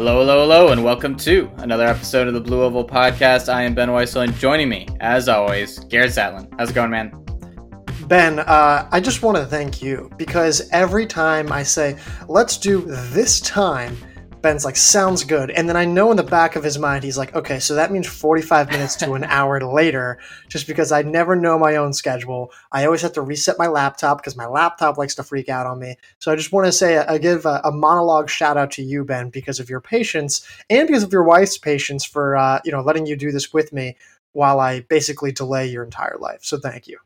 Hello, hello, hello, and welcome to another episode of the Blue Oval Podcast. I am Ben Weissel, and joining me, as always, Garrett Satlin. How's it going, man? Ben, uh, I just want to thank you because every time I say, let's do this time, Ben's like, sounds good. And then I know in the back of his mind, he's like, okay, so that means 45 minutes to an hour later, just because I never know my own schedule. I always have to reset my laptop because my laptop likes to freak out on me. So I just want to say, I give a, a monologue shout out to you, Ben, because of your patience and because of your wife's patience for, uh, you know, letting you do this with me while I basically delay your entire life. So thank you.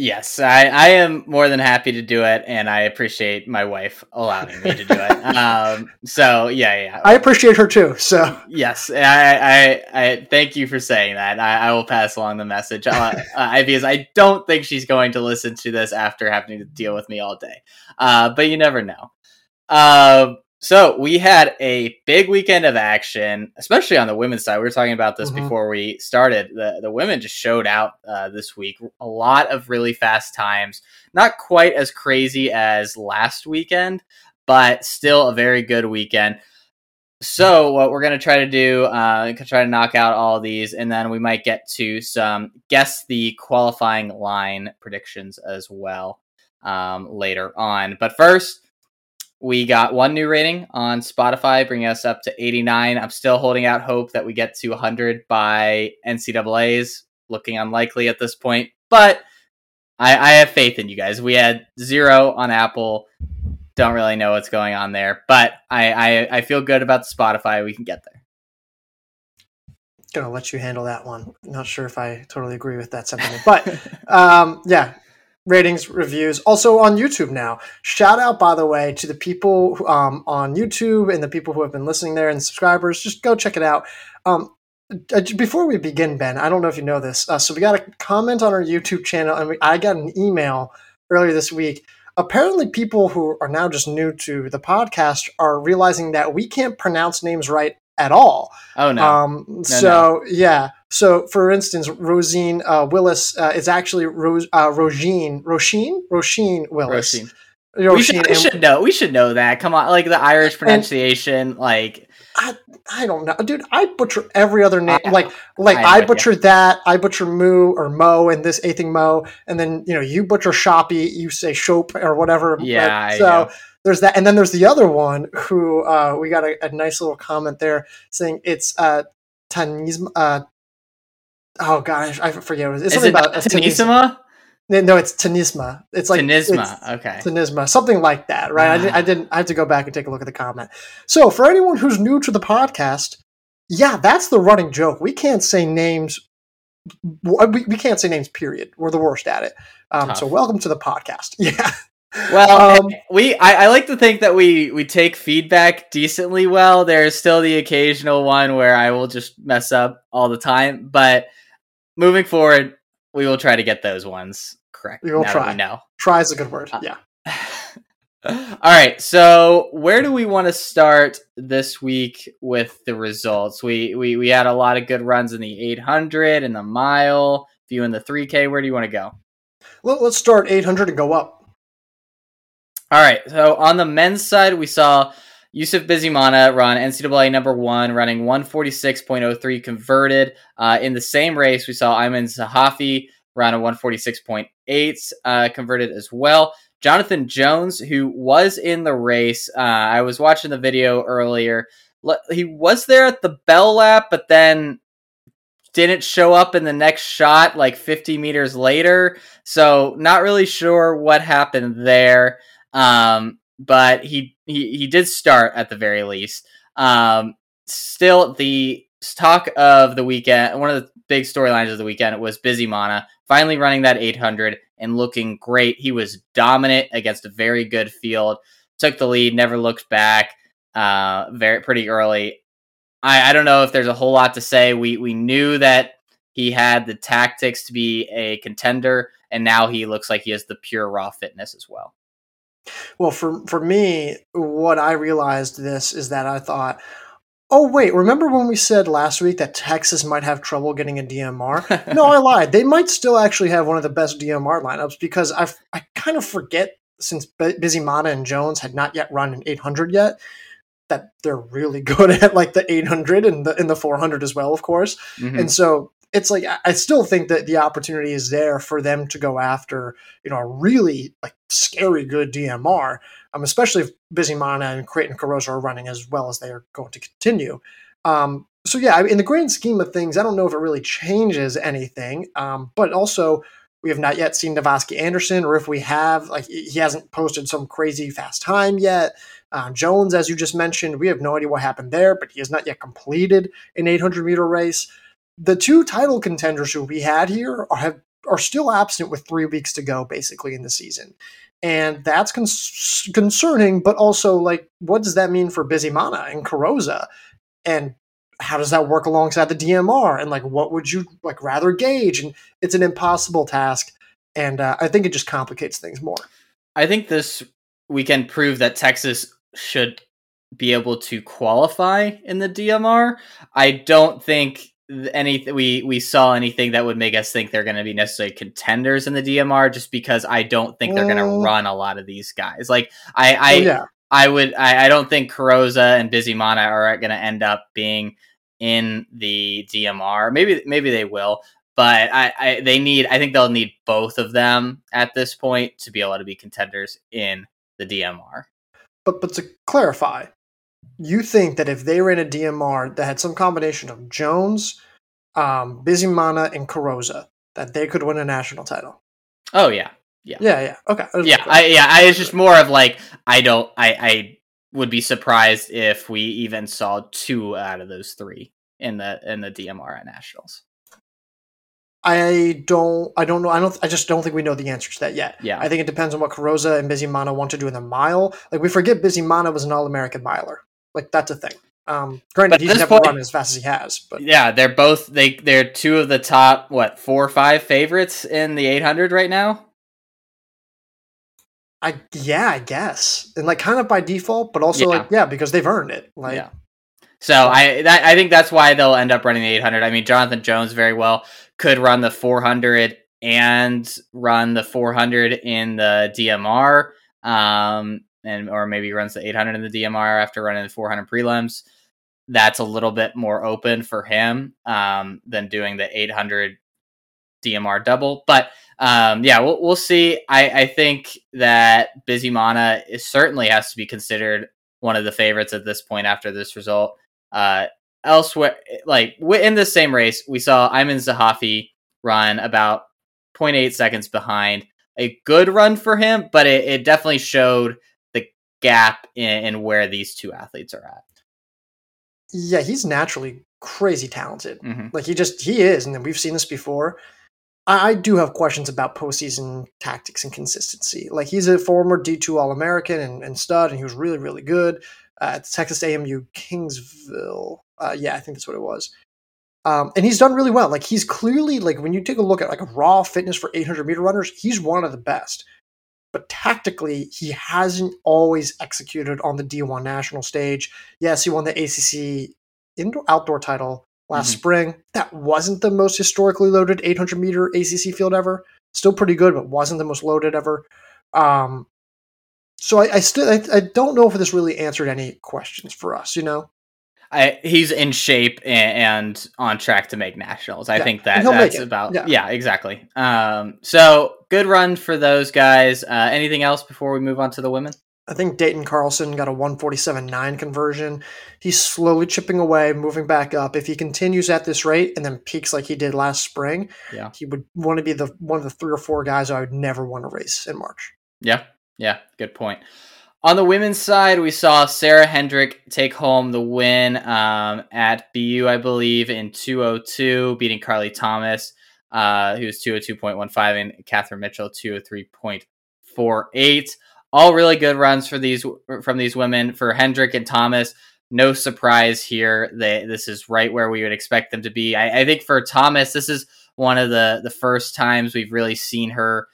Yes, I, I am more than happy to do it, and I appreciate my wife allowing me to do it. um, so yeah, yeah, I appreciate her too. So yes, I, I, I thank you for saying that. I, I will pass along the message uh, uh, because I don't think she's going to listen to this after having to deal with me all day. Uh, but you never know. Uh, so we had a big weekend of action, especially on the women's side. We were talking about this mm-hmm. before we started. The the women just showed out uh, this week. A lot of really fast times. Not quite as crazy as last weekend, but still a very good weekend. So what we're gonna try to do, uh, try to knock out all these, and then we might get to some guess the qualifying line predictions as well um, later on. But first we got one new rating on Spotify, bringing us up to 89. I'm still holding out hope that we get to 100 by NCAA's. Looking unlikely at this point, but I, I have faith in you guys. We had zero on Apple. Don't really know what's going on there, but I, I, I feel good about the Spotify. We can get there. Gonna let you handle that one. Not sure if I totally agree with that sentiment, but um, yeah, ratings, reviews, also on YouTube now. Shout out, by the way, to the people um, on YouTube and the people who have been listening there and subscribers. Just go check it out. Um, uh, before we begin, Ben, I don't know if you know this. Uh, so we got a comment on our YouTube channel, and we, I got an email earlier this week. Apparently, people who are now just new to the podcast are realizing that we can't pronounce names right at all. Oh no! Um, no so no. yeah, so, for instance, Rosine uh, Willis uh, is actually Ro- uh, Rogine, Roisin, Roisin Willis. Roisin. We should, we should know. We should know that. Come on, like the Irish pronunciation, and like I, I don't know, dude. I butcher every other name. I, like, like I, I butcher that. I butcher Moo or Mo, and this a thing Mo, and then you know you butcher Shoppy. You say Shop or whatever. Yeah. so there's that, and then there's the other one who uh, we got a, a, nice little comment there saying it's uh, Tanisma, uh, oh gosh, I forget. It's something it about Tanisma. No, it's Tanisma. It's like Tanisma. It's, okay, Tanisma, something like that, right? I, didn't, I didn't. I have to go back and take a look at the comment. So, for anyone who's new to the podcast, yeah, that's the running joke. We can't say names. We, we can't say names. Period. We're the worst at it. Um, so, welcome to the podcast. Yeah. Well, um, we I, I, like to think that we we take feedback decently well. There's still the occasional one where I will just mess up all the time, but moving forward, we will try to get those ones correct. We will try. No, try is a good word. Uh, yeah. All right, so where do we want to start this week with the results? We we we had a lot of good runs in the 800 and the mile, few in the 3K. Where do you want to go? Well, let's start 800 and go up. All right, so on the men's side, we saw Yusuf Bizimana run NCAA number one, running 146.03 converted. Uh, in the same race, we saw Ayman Zahafi run a 146.8 uh, converted as well. Jonathan Jones, who was in the race, uh, I was watching the video earlier. He was there at the bell lap, but then didn't show up in the next shot like 50 meters later. So, not really sure what happened there. Um, but he he he did start at the very least. Um, still, the talk of the weekend, one of the big storylines of the weekend was Bizimana finally running that 800 and looking great. He was dominant against a very good field. Took the lead, never looked back. Uh, very pretty early. I, I don't know if there's a whole lot to say. We we knew that he had the tactics to be a contender, and now he looks like he has the pure raw fitness as well. Well, for for me, what I realized this is that I thought, oh wait, remember when we said last week that Texas might have trouble getting a DMR? no, I lied. They might still actually have one of the best DMR lineups because I I kind of forget since Bizimana and Jones had not yet run an 800 yet. that they're really good at like the 800 and the in the 400 as well, of course. Mhm. And so it's like I- still think that the opportunity is there for them to go after you know a really like scary good DMR, um, especially if Bizimana and Crayton Carrozza are running as well as they are going to continue. Um, so yeah, in the grand scheme of things, I don't know if it really changes anything. Um, but also, we have not yet seen Navasky Anderson, or if we have, like he hasn't posted some crazy fast time yet. Uh, Jones, as you just mentioned, we have no idea what happened there, but he has not yet completed an 800 meter race. The two title contenders who we had here are, have are still absent with three weeks to go, basically in the season, and that's cons- concerning. But also, like, what does that mean for Bizimana and Carrozza? And how does that work alongside the DMR? And like, what would you like rather gauge? And it's an impossible task, and uh, I think it just complicates things more. I think this weekend proved that Texas should be able to qualify in the DMR. I don't think th- any we we saw anything that would make us think they're going to be necessarily contenders in the DMR just because I don't think they're going to Mm. run a lot of these guys. Like I I oh, yeah, I would I, I don't think Carrozza and Bizimana are going to end up being in the DMR. Maybe maybe they will, but I, I they need I think they'll need both of them at this point to be able to be contenders in the DMR. but but to clarify, you think that if they were in a DMR that had some combination of Jones, um, Bizimana, and Carrozza, that they could win a national title? Oh yeah. Yeah, yeah, yeah. okay, Yeah, I yeah, I it's just more of like I don't I I would be surprised if we even saw two out of those three in the in the DMR at nationals. I don't, I don't know, I don't, I just don't think we know the answer to that yet. Yeah. I think it depends on what Carrozza and Bizimana want to do in the mile. Like we forget Bizimana was an All American miler. Like that's a thing. Um, granted, he's never point- run as fast as he has, but Yeah, they're both they they're two of the top what four or five favorites in the 800 right now. I yeah, I guess, and like kind of by default, but also Yeah. like yeah, because they've earned it. Like yeah. So I that, I think that's why they'll end up running the 800. I mean, Jonathan Jones very well could run the 400 and run the 400 in the DMR, um, and or maybe runs the 800 in the DMR after running the 400 prelims. That's a little bit more open for him um, than doing the 800 DMR double. But um, yeah, we'll, we'll see. I, I think that Bizimana is certainly has to be considered one of the favorites at this point after this result. Uh, elsewhere, like in the same race, we saw Ayman Zahafi run about 0.8 seconds behind. A good run for him, but it, it definitely showed gap in, in where these two athletes are at. yeah, he's naturally crazy talented. hmm Like he just he is, and we've seen this before. I, I do have questions about postseason tactics and consistency. Like he's a former D two All American and, and stud, and he was really really good uh, at Texas AMU Kingsville. Uh, yeah, I think that's what it was. Um, and he's done really well. Like he's clearly like when you take a look at like a raw fitness for 800 meter runners, he's one of the best. But tactically, he hasn't always executed on the D1 national stage. Yes, he won the ACC indoor outdoor title last Mhm. spring. That wasn't the most historically loaded 800 meter ACC field ever. Still pretty good, but wasn't the most loaded ever. Um, so I, I still I, I don't know if this really answered any questions for us. You know, I, he's in shape and, and on track to make nationals. I Yeah, think that that's about Yeah. yeah. exactly. Um, so good run for those guys. Uh, anything else before we move on to the women? I think Dayton Carlson got a 147.9 conversion. He's slowly chipping away, moving back up. If he continues at this rate and then peaks like he did last spring, Yeah. he would want to be the one of the three or four guys I would never want to race in March. Yeah, yeah, good point. On the women's side, we saw Sarah Hendrick take home the win um, at BU, I believe, in 202, beating Carley Thomas, uh, who's 202.15, and Catherine Mitchell 203.48. All really good runs for these from these women. For Hendrick and Thomas, no surprise here. They this is right where we would expect them to be. I, I think for Thomas, this is one of the the first times we've really seen her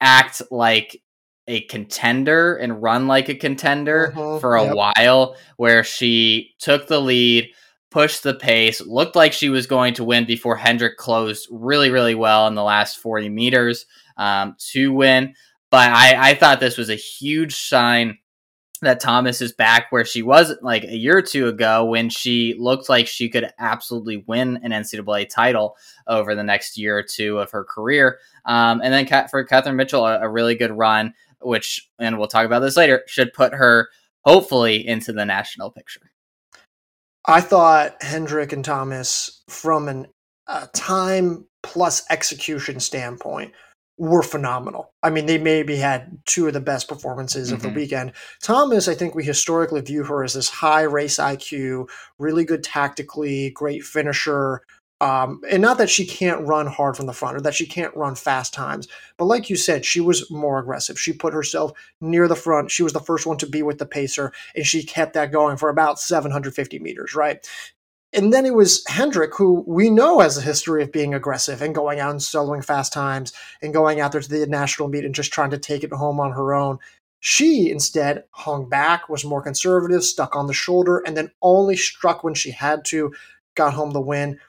act like a contender and run like a contender Mhm, for a yep. while where she took the lead pushed the pace looked like she was going to win before hendrick closed really really well in the last 40 meters um, to win but I, I thought this was a huge sign that Thomas is back where she was like a year or two ago when she looked like she could absolutely win an NCAA title over the next year or two of her career. Um, and then for Catherine Mitchell, a, a, really good run, which, and we'll talk about this later, should put her hopefully into the national picture. I thought Hendrick and Thomas, from an uh, time plus execution standpoint, were phenomenal. I mean, they maybe had two of the best performances mm-hmm. of the mm-hmm. weekend. Thomas, I think we historically view her as this high race IQ, really good tactically, great finisher. Um, and not that she can't run hard from the front or that she can't run fast times, but like you said, she was more aggressive. She put herself near the front. She was the first one to be with the pacer, and she kept that going for about 750 meters, right? And then it was Hendrick, who we know has a history of being aggressive and going out and soloing fast times and going out there to the national meet and just trying to take it home on her own. She instead hung back, was more conservative, stuck on the shoulder, and then only struck when she had to, got home the win.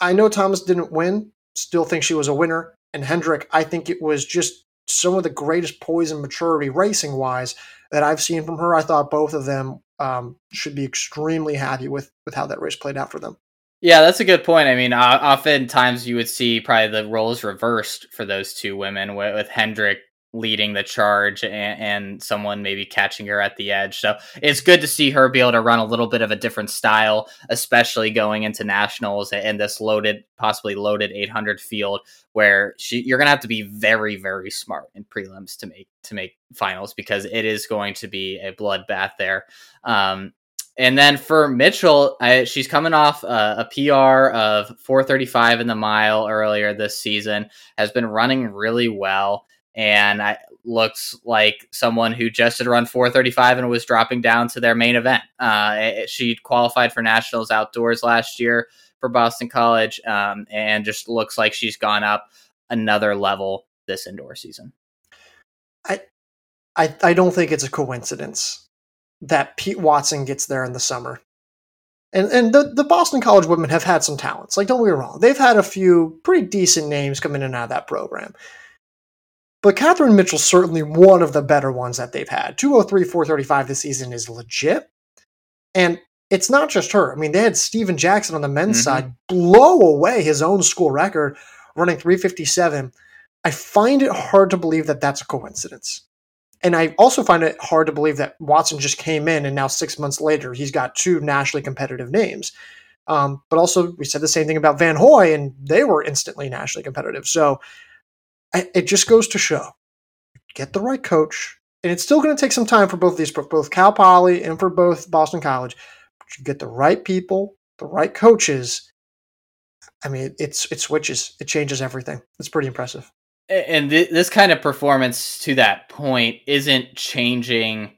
I know Thomas didn't win, still think she was a winner. And Hendrick, I think it was just some of the greatest poise and maturity racing wise that I've seen from her. I thought both of them um, should be extremely happy with with how that race played out for them. Yeah, that's a good point. I mean, oftentimes you would see probably the roles reversed for those two women, with Hendrick leading the charge and, and, someone maybe catching her at the edge. So it's good to see her be able to run a little bit of a different style, especially going into nationals and this loaded, possibly loaded 800 field where she you're gonna have to be very very smart in prelims to make to make finals because it is going to be a bloodbath there. Um, and then for Mitchell, I, she's coming off a, a, PR of 435 in the mile earlier this season, has been running really well and I looks like someone who just had run 435 and was dropping down to their main event. Uh, she qualified for nationals outdoors last year for Boston College, um, and just looks like she's gone up another level this indoor season. I, I, I don't think it's a coincidence that Pete Watson gets there in the summer. And and the, the Boston College women have had some talents. Like, don't get me wrong. They've had a few pretty decent names come in and out of that program. But Catherine Mitchell's certainly one of the better ones that they've had. 203, 435 this season is legit. And it's not just her. I mean, they had Stephen Jackson on the men's mm-hmm. side blow away his own school record, running 357. I find it hard to believe that that's a coincidence. And I also find it hard to believe that Watson just came in and now six months later he's got two nationally competitive names. Um, but also, we said the same thing about Van Hoy, and they were instantly nationally competitive. So it just goes to show get the right coach, and it's still going to take some time for both these, for both Cal Poly and for both Boston College. But you get the right people, the right coaches. I mean, it's it switches, it changes everything. It's pretty impressive. And th- this kind of performance, to that point, isn't changing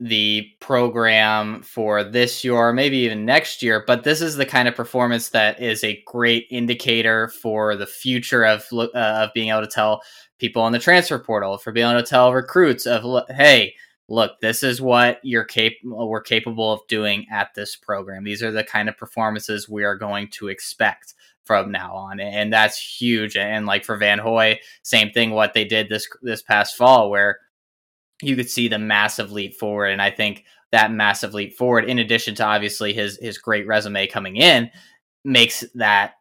the program for this year or maybe even next year but this is the kind of performance that is a great indicator for the future of uh, of being able to tell people on the transfer portal for being able to tell recruits of hey look this is what you're capable we're capable of doing at this program. These are the kind of performances we are going to expect from now on. And that's huge. And like for Van Hoy same thing what they did this this past fall where you could see the massive leap forward. And I think that massive leap forward, in addition to obviously his his great resume coming in, makes that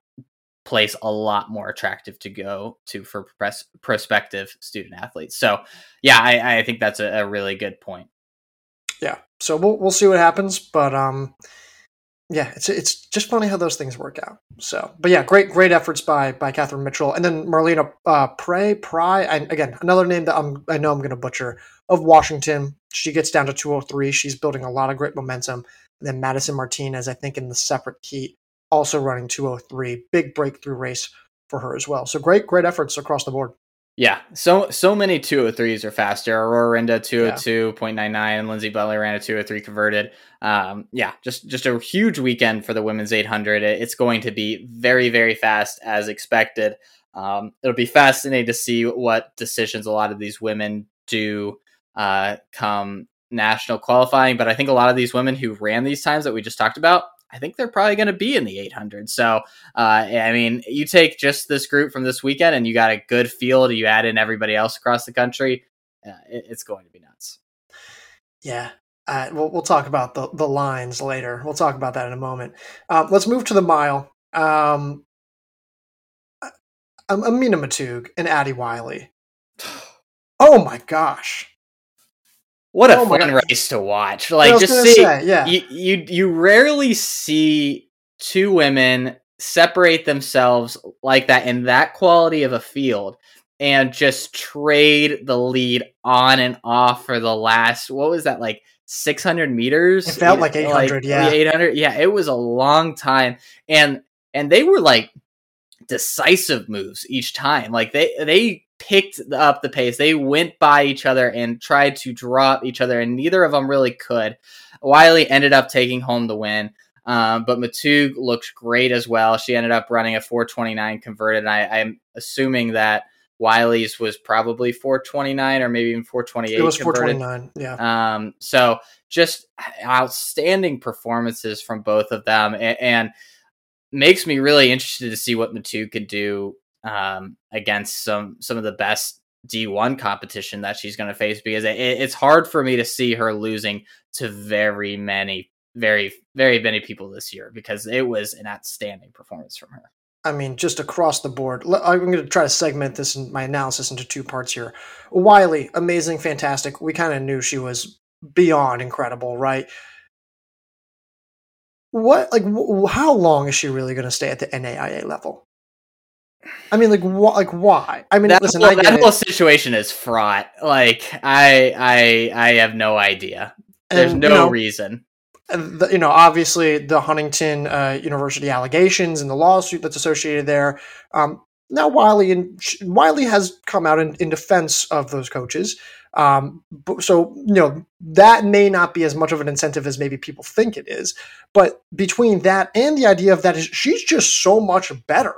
place a lot more attractive to go to for pres- prospective student athletes. So, yeah, I, I think that's a, a, really good point. Yeah, so we'll we'll see what happens, but um, yeah, it's it's just funny how those things work out. So, but yeah, great great efforts by by Kathryn Mitchell, and then Marlena uh, Preigh. And again, another name that I'm I know I'm going to butcher of Washington. She gets down to 203. She's building a lot of great momentum. And then Madison Martinez, I think, in the separate heat, also running 203. Big breakthrough race for her as well. So great great efforts across the board. Yeah, so so many 203s are faster. Aurora Rynda 202.99 and Lindsey Butler ran a 203 converted. Um, yeah, just just a huge weekend for the women's 800. It's going to be very very fast as expected. Um, it'll be fascinating to see what decisions a lot of these women do uh, come national qualifying. But I think a lot of these women who ran these times that we just talked about I think they're probably going to be in the 800. So, uh, I mean, you take just this group from this weekend and you got a good field, you add in everybody else across the country, uh, it, it's going to be nuts. Yeah. Uh, we'll, we'll talk about the, the lines later. We'll talk about that in a moment. Um, let's move to the mile. Um, um, Amina Maatoug and Addy Wiley. Oh my gosh. What a Oh fun God. race to watch. Like just see say, yeah. you, you you rarely see two women separate themselves like that in that quality of a field and just trade the lead on and off for the last what was that like 600 meters It felt like 800, yeah. 800 yeah it was a long time and and they were like decisive moves each time like they they picked up the pace they went by each other and tried to drop each other and neither of them really could wiley ended up taking home the win um, but Maatoug looked great as well. She ended up running a 429 converted. And I, I'm assuming that Wiley's was probably 429 or maybe even 428 it was converted. 429. Yeah. Um, so just outstanding performances from both of them, and, and makes me really interested to see what Matu could do um, against some some of the best D1 competition that she's going to face because it, it's hard for me to see her losing to very many, very, very many people this year because it was an outstanding performance from her. I mean, just across the board. I'm going to try to segment this in my analysis into two parts here. Wiley, amazing, fantastic. We kind of knew she was beyond incredible, right? What, like, w- how long is she really going to stay at the NAIA level? I mean, like, wh- like why? I mean, That, listen, whole, that it. whole situation is fraught. Like I, I, I have no idea. There's And, no you know, reason. the, you know, obviously the Huntington uh, University allegations and the lawsuit that's associated there. Um, now Wiley and Wiley has come out in, in defense of those coaches. Um, but, so you know that may not be as much of an incentive as maybe people think it is. But between that and the idea of that is she's just so much better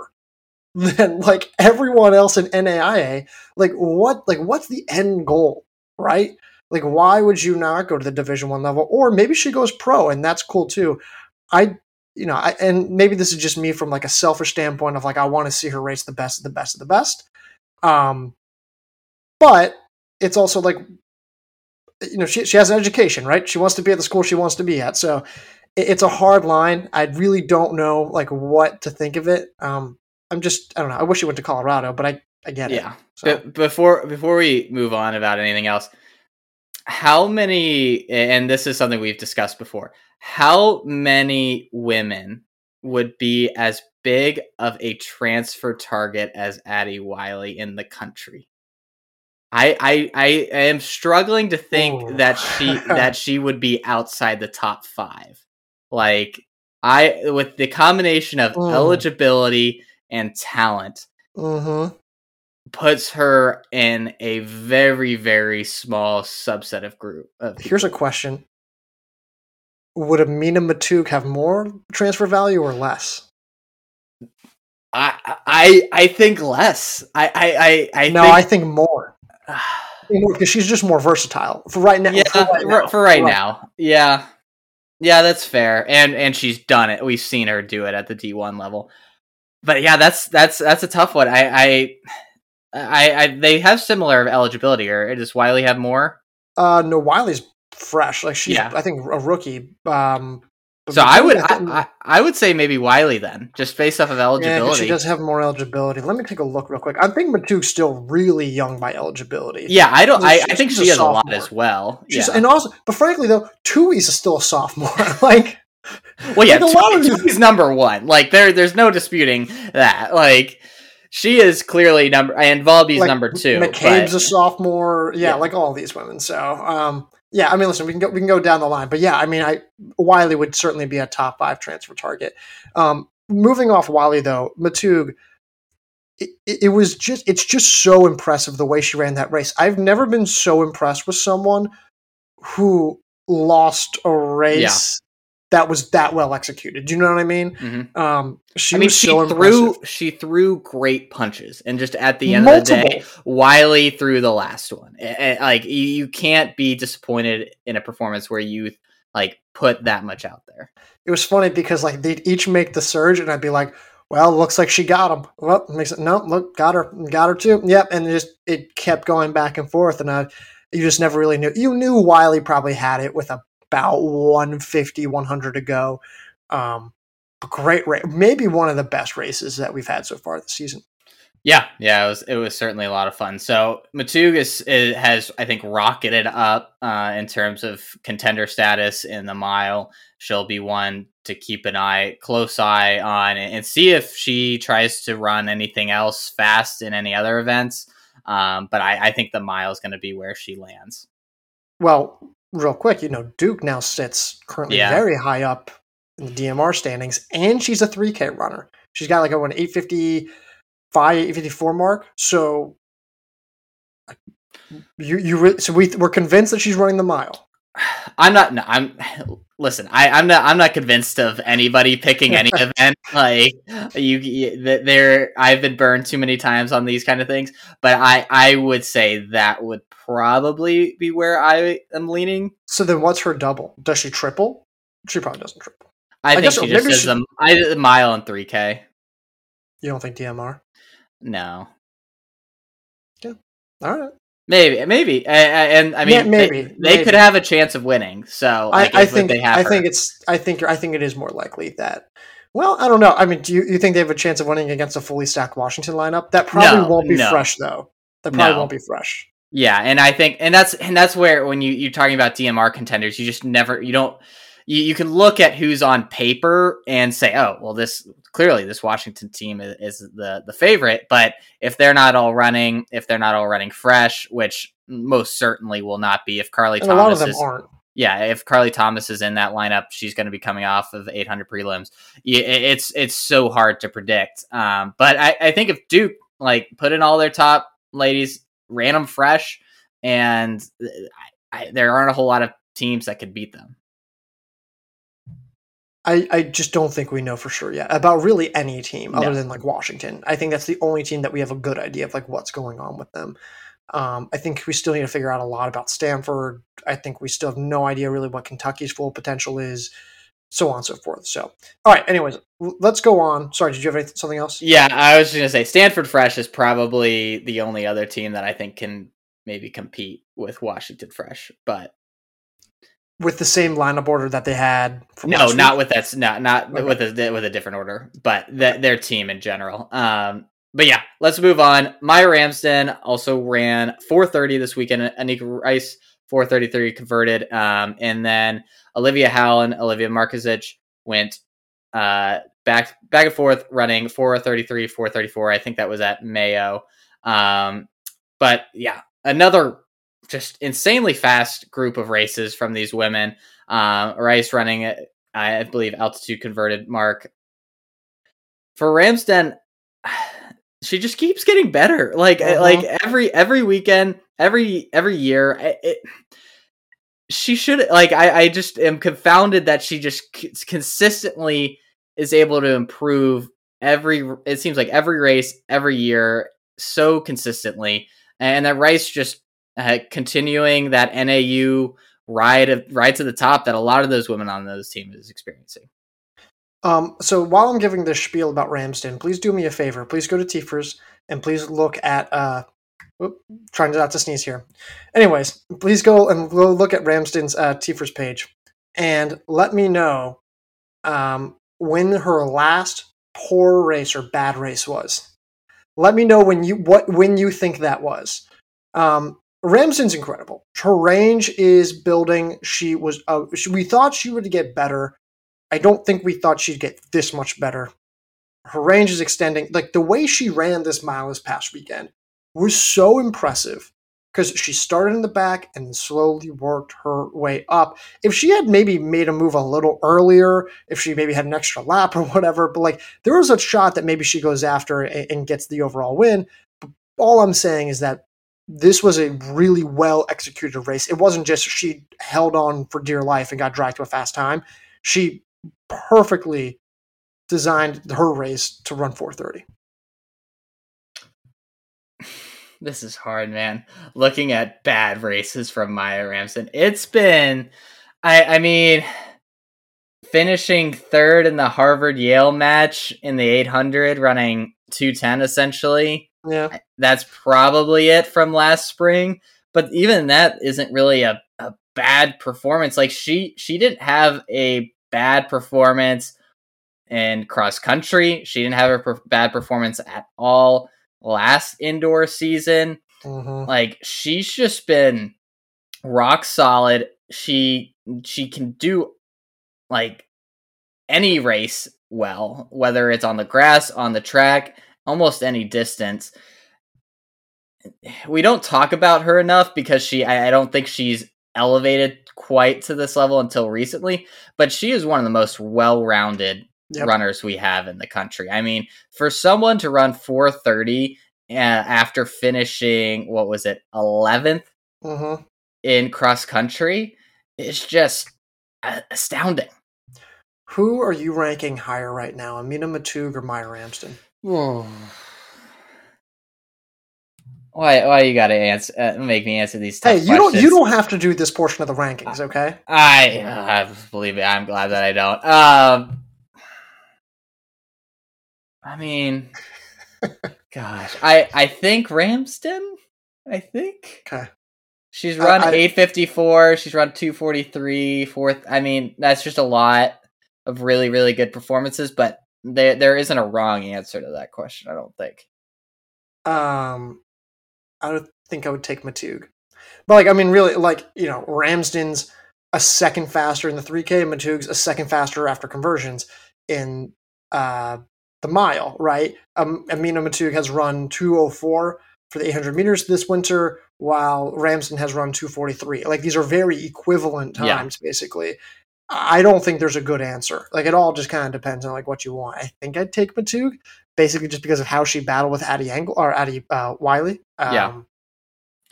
than like everyone else in NAIA. Like what? Like what's the end goal, right? Like why would you not go to the Division One level, or maybe she goes pro, and that's cool too. I, you know, I, and maybe this is just me from like a selfish standpoint of like I want to see her race the best of the best of the best. Um, but it's also like, you know, she she has an education, right? She wants to be at the school she wants to be at, so it's a hard line. I really don't know like what to think of it. Um, I'm just I don't know. I wish she went to Colorado, but I I get it. Yeah. So before before we move on about anything else, how many and this is something we've discussed before. How many women would be as big of a transfer target as Addy Wiley in the country? I I I am struggling to think Ooh. that she that she would be outside the top 5. Like I with the combination of Mm. eligibility and talent, mm-hmm. puts her in a very very small subset of group of Here's a question: Would Amina Maatoug have more transfer value or less? I I I think less. I I I, I no, think, I think more. Because she's just more versatile for right now. yeah for right now. for right now. Yeah. Yeah, that's fair. And and she's done it. We've seen her do it at the D1 level. But yeah, that's that's that's a tough one. I I I, I they have similar eligibility or does Wiley have more? Uh, no, Wiley's fresh. Like she's, Yeah. I think, a rookie. Um, So I would I, I, would say maybe Wiley then, just based off of Yeah, eligibility. she does have more eligibility. Let me take a look real quick. I think Maatoug's still really young by eligibility. Yeah, I don't. I, I think she a has a lot as well. She's, yeah. and also, but frankly though, Tuohy's is still a sophomore. like, well, yeah, like a lot of Tuohy's these- number one. Like there, there's no disputing that. Like she is clearly number, and Valby's like, number two. McCabe's a sophomore. Yeah, Yeah. like all these women. So, um, yeah, I mean, listen, we can go we can go down the line, but yeah, I mean, I Wiley would certainly be a top five transfer target. Um, moving off Wiley though, Maatoug. It it was just it's just so impressive the way she ran that race. I've never been so impressed with someone who lost a race that was that well executed. Do you know what I mean? Mhm. Um, she I mean, was she so threw impressive. she threw great punches, and just at the end of the day, Wiley threw the last one. Like you, you can't be disappointed in a performance where you like put that much out there. it was funny because like they'd each make the surge, and I'd be like, "Well, looks like she got him." Well, makes it no, look, got her, got her too. Yep, and it just it kept going back and forth, and I, you just never really knew. You knew Wiley probably had it with a about 150, 100 to go. Um, great race, maybe one of the best races that we've had so far this season. Yeah, yeah, it was it was certainly a lot of fun. So Maatoug is, is, has I think rocketed up uh, in terms of contender status in the mile. She'll be one to keep an eye close eye on and see if she tries to run anything else fast in any other events. Um, but I, I think the mile is going to be where she lands. Well, real quick, you know, Duke now sits currently yeah. very high up in the DMR standings, and she's a 3K runner. She's got like a, an 850 five eight fifty four mark. So you you re- so we we're convinced that she's running the mile. I'm not. No, I'm. Listen, I, I'm not. I'm not convinced of anybody picking any event. Like you, you, there. I've been burned too many times on these kind of things. But I, I would say that would probably be where I am leaning. So then, what's her double? Does she triple? She probably doesn't triple. I, I think guess, she just does she... a, I, a mile and three k. You don't think DMR? No. Yeah. All right. Maybe, maybe, and, and I mean, yeah, maybe they, they maybe. could have a chance of winning. So like, I, I think they have. I think it's. I think. I think it is more likely that. Well, I don't know. I mean, do you, you think they have a chance of winning against a fully stacked Washington lineup? That probably no, won't be no. fresh, though. That probably no. won't be fresh. Yeah, and I think, and that's and that's where when you you're talking about DMR contenders, you just never you don't you, you can look at who's on paper and say, oh, well, this clearly this Washington team is, is, the the favorite. But if they're not all running, if they're not all running fresh, which most certainly will not be, if Carly and Thomas a lot of them is, aren't. Yeah, if Carley Thomas is in that lineup, she's going to be coming off of 800 prelims. It's it's so hard to predict. Um, but I, I think if Duke like put in all their top ladies, ran them fresh, and I, there aren't a whole lot of teams that could beat them. I, I just don't think we know for sure yet about really any team other no. than like Washington. I think that's the only team that we have a good idea of like what's going on with them. Um, I think we still need to figure out a lot about Stanford. I think we still have no idea really what Kentucky's full potential is, so on and so forth. So, all right. Anyways, let's go on. Sorry, did you have anything, something else? Yeah, I was gonna say Stanford Fresh is probably the only other team that I think can maybe compete with Washington Fresh, but with the same lineup order that they had. no, not with that. Not not okay. with a with a different order, but the, their team in general. Um, but yeah, let's move on. Maya Ramsden also ran 430 this weekend. Anika Rice 433 converted, um, and then Olivia Howland, Olivia Markezich went uh, back back and forth running 433, 434. I think that was at Meyo. Um, but yeah, another just insanely fast group of races from these women. Um, Rice running, I believe, altitude converted mark. For Ramsden, she just keeps getting better. Like uh-huh. like every every weekend, every every year. It, she should like I, I just am confounded that she just c- consistently is able to improve every it seems like every race every year so consistently and that rice just uh, continuing that NAU ride of, ride to the top that a lot of those women on those teams is experiencing. Um, so while I'm giving this spiel about Ramsden, please do me a favor. Please go to TFRRS and please look at. Uh, whoop, trying not to sneeze here. Anyways, please go and go look at Ramsden's uh, TFRRS page and let me know um, when her last poor race or bad race was. Let me know when you what when you think that was. Um, Ramsden's incredible. Her range is building. She was. Uh, she, we thought she would get better. I don't think we thought she'd get this much better. Her range is extending. Like the way she ran this mile this past weekend was so impressive because she started in the back and slowly worked her way up. If she had maybe made a move a little earlier, if she maybe had an extra lap or whatever, but like there was a shot that maybe she goes after and, and gets the overall win. But all I'm saying is that this was a really well executed race. It wasn't just she held on for dear life and got dragged to a fast time. She perfectly designed her race to run 430. This is hard, man. Looking at bad races from Maya Ramsden. It's been I I mean finishing third in the Harvard Yale match in the 800 running 210 essentially yeah. That's probably it from last spring. But even that isn't really a, a bad performance. Like she she didn't have a bad performance in cross country. She didn't have a per- bad performance at all last indoor season. Mhm. Like she's just been rock solid. She she can do like any race well, whether it's on the grass, on the track, almost any distance. We don't talk about her enough because she I, I don't think she's elevated quite to this level until recently, but she is one of the most well-rounded Yep. runners we have in the country. I mean, for someone to run 430 uh, after finishing what was it 11th Mhm. in cross country is just astounding. Who are you ranking higher right now, Amina Maatoug or Maya Ramsden? why? Why you got to answer? Uh, make me answer these. Hey, Tough you don't you don't have to do this portion of the rankings, okay? I, I believe it. I'm glad that I don't. Um, I mean, gosh, I I think Ramsden. I think Okay. she's I- run I- 854. She's run 243. Fourth. I mean, that's just a lot of really really good performances. But there there isn't a wrong answer to that question. I don't think. Um, I don't think I would take Maatoug, but like I mean, really, like you know, Ramsden's a second faster in the 3K, and Maatoug's a second faster after conversions in uh the mile, right? Um, Amina Maatoug has run 204 for the 800 meters this winter, while Ramsden has run 243. Like these are very equivalent Yeah. times, basically. I don't think there's a good answer. Like it all just kind of depends on like what you want. I think I'd take Maatoug, basically just because of how she battled with Addie Angle or Addie uh, Wiley. Um, Yeah.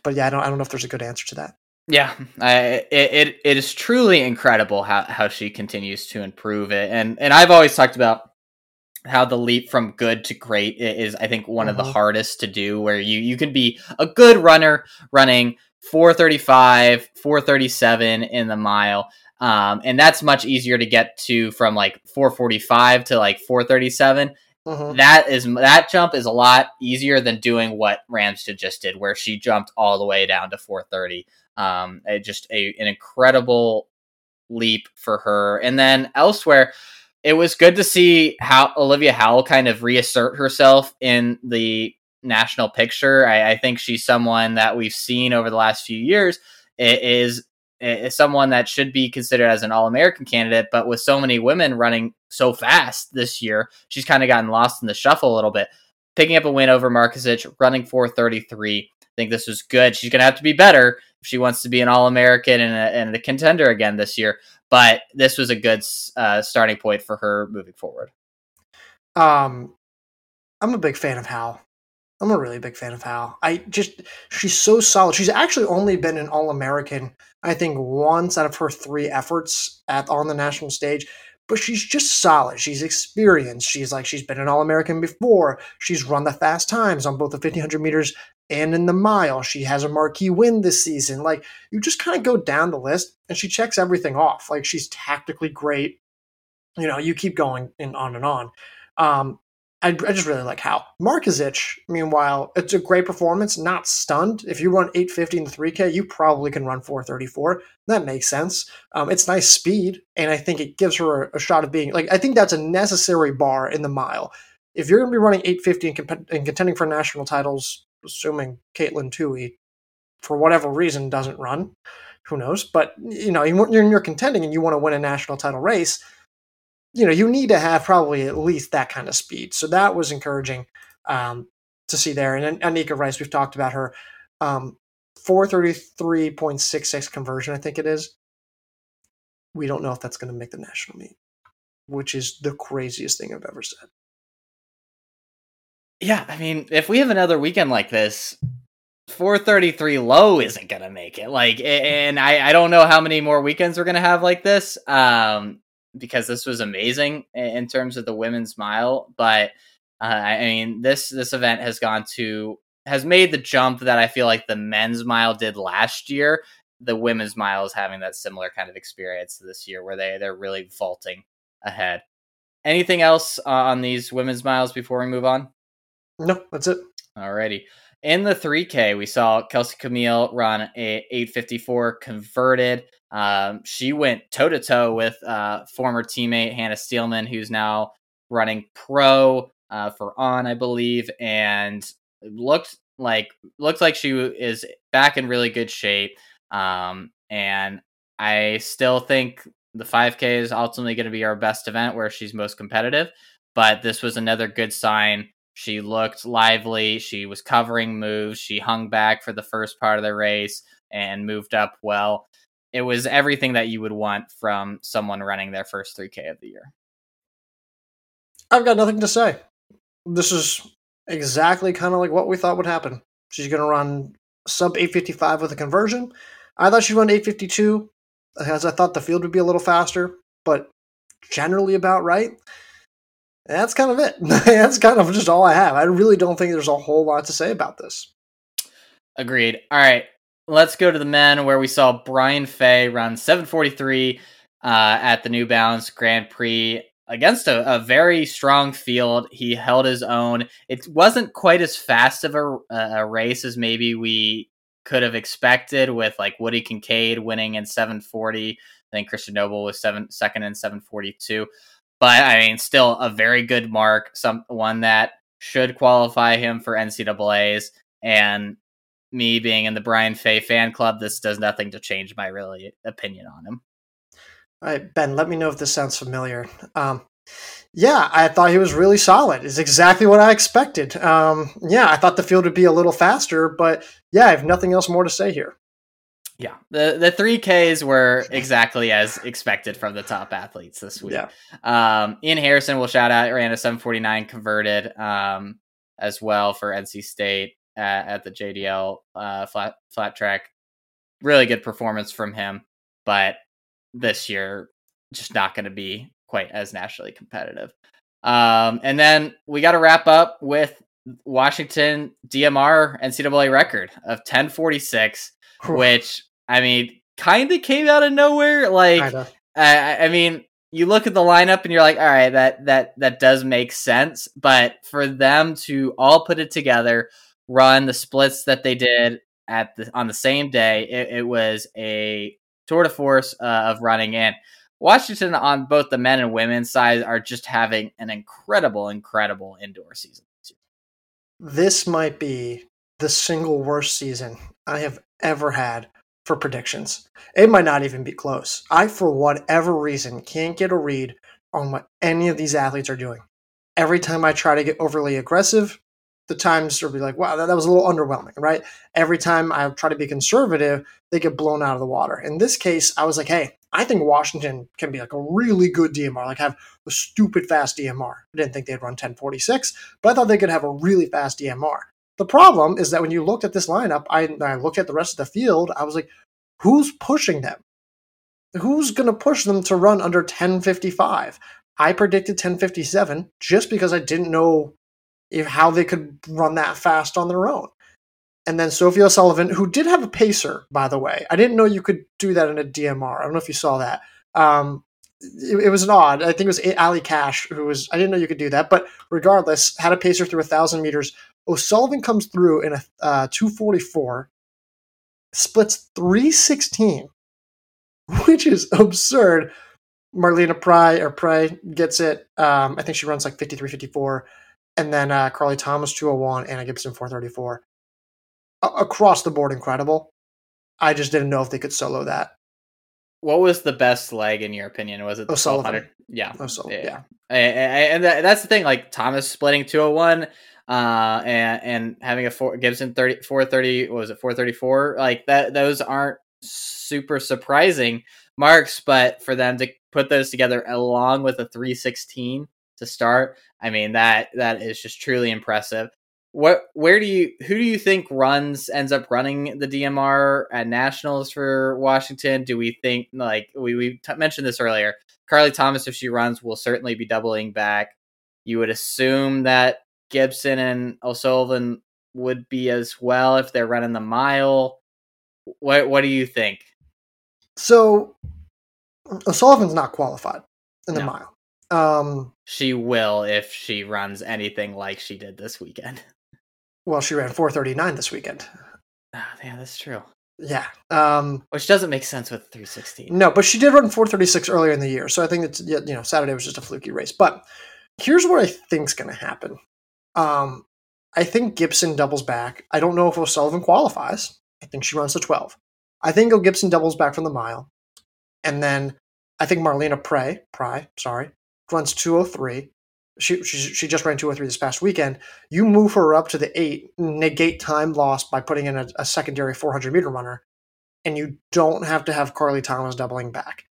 But yeah, I don't. I don't know if there's a good answer to that. Yeah, I, it, it it is truly incredible how, how she continues to improve it, and and I've always talked about how the leap from good to great is I think one of the Mhm. hardest to do, where you you can be a good runner running 435, 437 in the mile, um, and that's much easier to get to from like 445 to like 437 Mhm. that is that jump is a lot easier than doing what Ramsden just did, where she jumped all the way down to 430. Um, it just a, an incredible leap for her. And then elsewhere, it was good to see how Olivia Howell kind of reassert herself in the national picture. I, I think she's someone that we've seen over the last few years i- is is someone that should be considered as an All American candidate, but with so many women running so fast this year, she's kind of gotten lost in the shuffle a little bit. Picking up a win over Markezich, running 433. I think this was good. She's going to have to be better if she wants to be an All American and and a contender again this year. But this was a good uh, starting point for her moving forward. Um, I'm a big fan of Howell. I'm a really big fan of Howell. I just she's so solid. She's actually only been an All American, I think, once out of her three efforts at on the national stage. But she's just solid. She's experienced. She's like she's been an All American before. She's run the fast times on both the 1500 meters and in the mile. She has a marquee win this season. Like you just kind of go down the list, and she checks everything off. Like she's tactically great. You know, you keep going and on and on. Um, I, I just really like how Markezich. Meanwhile, it's a great performance. Not stunned. If you run 850 in the 3K, you probably can run 434. That makes sense. Um, it's nice speed, and I think it gives her a, a shot of being like. I think that's a necessary bar in the mile. If you're going to be running 850 and, comp- and contending for national titles, assuming Katelyn Tuohy, for whatever reason, doesn't run, who knows? But you know, you're, you're contending and you want to win a national title race you know, you need to have probably at least that kind of speed. So that was encouraging um, to see there. And Anika Rice, we've talked about her. Um, 433.66 conversion, I think it is. We don't know if that's going to make the national meet, which is the craziest thing I've ever said. Yeah, I mean, if we have another weekend like this, 433 low isn't gonna make it. Like, and I, I don't know how many more weekends we're gonna have like this. Um, because this was amazing in terms of the women's mile, but uh, I mean, this this event has gone to has made the jump that I feel like the men's mile did last year. The women's mile is having that similar kind of experience this year, where they they're really vaulting ahead. Anything else uh, on these women's miles before we move on? No, that's it. Alrighty. In the 3K, we saw Kelsey Chmiel run a 854 converted. Um, she went toe to toe with uh, former teammate Hannah Steelman, who's now running pro uh, for On, I believe, and looked like looks like she is back in really good shape. Um, and I still think the 5K is ultimately going to be our best event where she's most competitive. But this was another good sign she looked lively. She was covering moves. She hung back for the first part of the race and moved up well. It was everything that you would want from someone running their first 3K of the year. I've got nothing to say. This is exactly kind of like what we thought would happen. She's going to run sub 855 with a conversion. I thought she'd run 852 as I thought the field would be a little faster, but generally about right that's kind of it. that's kind of just all I have. I really don't think there's a whole lot to say about this. Agreed. All right, let's go to the men where we saw Brian Fay run 743 uh, at the New Balance Grand Prix against a, a, very strong field. He held his own. It wasn't quite as fast of a, a race as maybe we could have expected with like Woody Kincaid winning in 740. I think Christian Noble was seven second in 742 but I mean, still a very good mark. Some one that should qualify him for NCAA's. And me being in the Brian Fay fan club, this does nothing to change my really opinion on him. All right, Ben, let me know if this sounds familiar. Um, yeah, I thought he was really solid. Is exactly what I expected. Um, yeah, I thought the field would be a little faster, but yeah, I have nothing else more to say here. Yeah, the the three Ks were exactly as expected from the top athletes this week. Yeah. Um, Ian Harrison will shout out ran a 749 converted um, as well for NC State at, at the JDL uh, flat flat track. Really good performance from him, but this year just not going to be quite as nationally competitive. Um, and then we got to wrap up with Washington DMR NCAA record of 1046 which I mean, kind of came out of nowhere. Like, I, I mean, you look at the lineup and you're like, all right, that that that does make sense. But for them to all put it together, run the splits that they did at the on the same day, it, it was a tour de force uh, of running in. Washington on both the men and women's side are just having an incredible, incredible indoor season. This might be the single worst season I have ever had for predictions. It might not even be close. I, for whatever reason, can't get a read on what any of these athletes are doing. Every time I try to get overly aggressive, the times will be like, wow, that, that was a little underwhelming, right? Every time I try to be conservative, they get blown out of the water. In this case, I was like, hey, I think Washington can be like a really good DMR, like have a stupid fast DMR. I didn't think they'd run 1046, but I thought they could have a really fast DMR. The problem is that when you looked at this lineup, I, I looked at the rest of the field, I was like, who's pushing them? Who's going to push them to run under 1055? I predicted 1057 just because I didn't know if, how they could run that fast on their own. And then Sophie O'Sullivan, who did have a pacer, by the way. I didn't know you could do that in a DMR. I don't know if you saw that. Um, it, it, was an odd. I think it was Ali Cash who was. I didn't know you could do that, but regardless, had a pacer through a thousand meters. O'Sullivan comes through in a uh, 244, splits 316, which is absurd. Marlena Preigh or Preigh gets it. Um, I think she runs like 53, 54. And then uh, Carley Thomas 201, Anna Gibson 434. A- across the board, incredible. I just didn't know if they could solo that. What was the best leg in your opinion? Was it the O'Sullivan? Yeah. O'Sullivan, yeah. yeah. And that's the thing. Like Thomas splitting 201 uh, and and having a four, Gibson 30, 430, was it 434? Like that, those aren't super surprising marks, but for them to put those together along with a 316 to start, I mean that that is just truly impressive. What where do you who do you think runs ends up running the DMR at nationals for Washington? Do we think like we we t- mentioned this earlier? Carley Thomas, if she runs, will certainly be doubling back. You would assume that Gibson and O'Sullivan would be as well if they're running the mile. What what do you think? So O'Sullivan's not qualified in the no. mile. Um, she will if she runs anything like she did this weekend. Well, she ran 439 this weekend. Oh, yeah, that's true. Yeah. Um, Which doesn't make sense with 316. no, but she did run 436 earlier in the year, so I think it's you know Saturday was just a fluky race. But here's what I think's going to happen. Um, I think Gibson doubles back. I don't know if O'Sullivan qualifies. I think she runs the 12. I think O Gibson doubles back from the mile, and then I think Marlena Preigh, Preigh, sorry, runs 203. She, she she just ran 203 this past weekend. You move her up to the eight, negate time lost by putting in a, a secondary 400 meter runner, and you don't have to have Carley Thomas doubling back.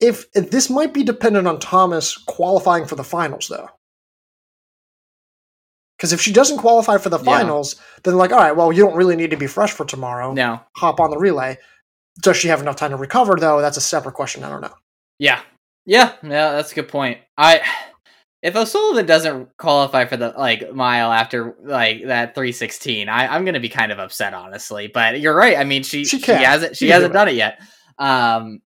If, if this might be dependent on Thomas qualifying for the finals, though. Because if she doesn't qualify for the Yeah. finals, then like, all right, well, you don't really need to be fresh for tomorrow. No. Hop on the relay. Does she have enough time to recover, though? That's a separate question. I don't know. Yeah. Yeah, yeah, that's a good point. I if O'Sullivan doesn't qualify for the like mile after like that 316, I, I'm gonna be kind of upset honestly. But you're right. I mean she She she, hasn't she She hasn't do it. done it yet. Um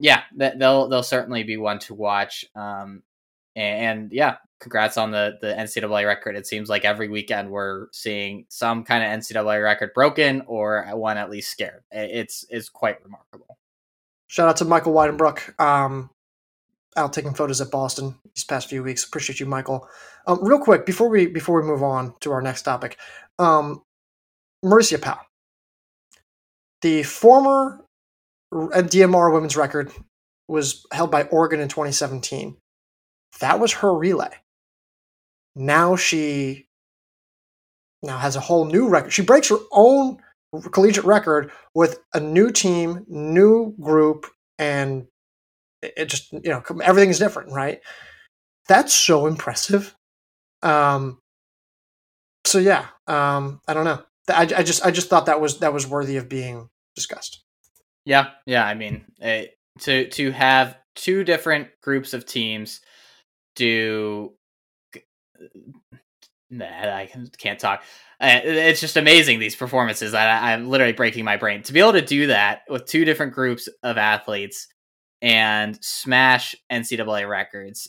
yeah, th- they'll they'll certainly be one to watch. Um and, and yeah, congrats on the the NCAA record. It seems like every weekend we're seeing some kind of NCAA record broken or one at least scared. It's it's quite remarkable. Shout out to Michael Weidenbrook, um, out taking photos at Boston these past few weeks. Appreciate you, Michael. Um, real quick before we before we move on to our next topic, um, Maurica Powell, the former DMR women's record was held by Oregon in 2017. That was her relay. Now she now has a whole new record. She breaks her own collegiate record with a new team, new group, and it it just you know everything's different, right? That's so impressive. Um. So yeah, um, I don't know. I, I just I just thought that was that was worthy of being discussed. Yeah, yeah. I mean, eh, to to have two different groups of teams do. Nah, I can't talk. Uh, It's just amazing these performances. I, I'm literally breaking my brain to be able to do that with two different groups of athletes and smash NCAA records.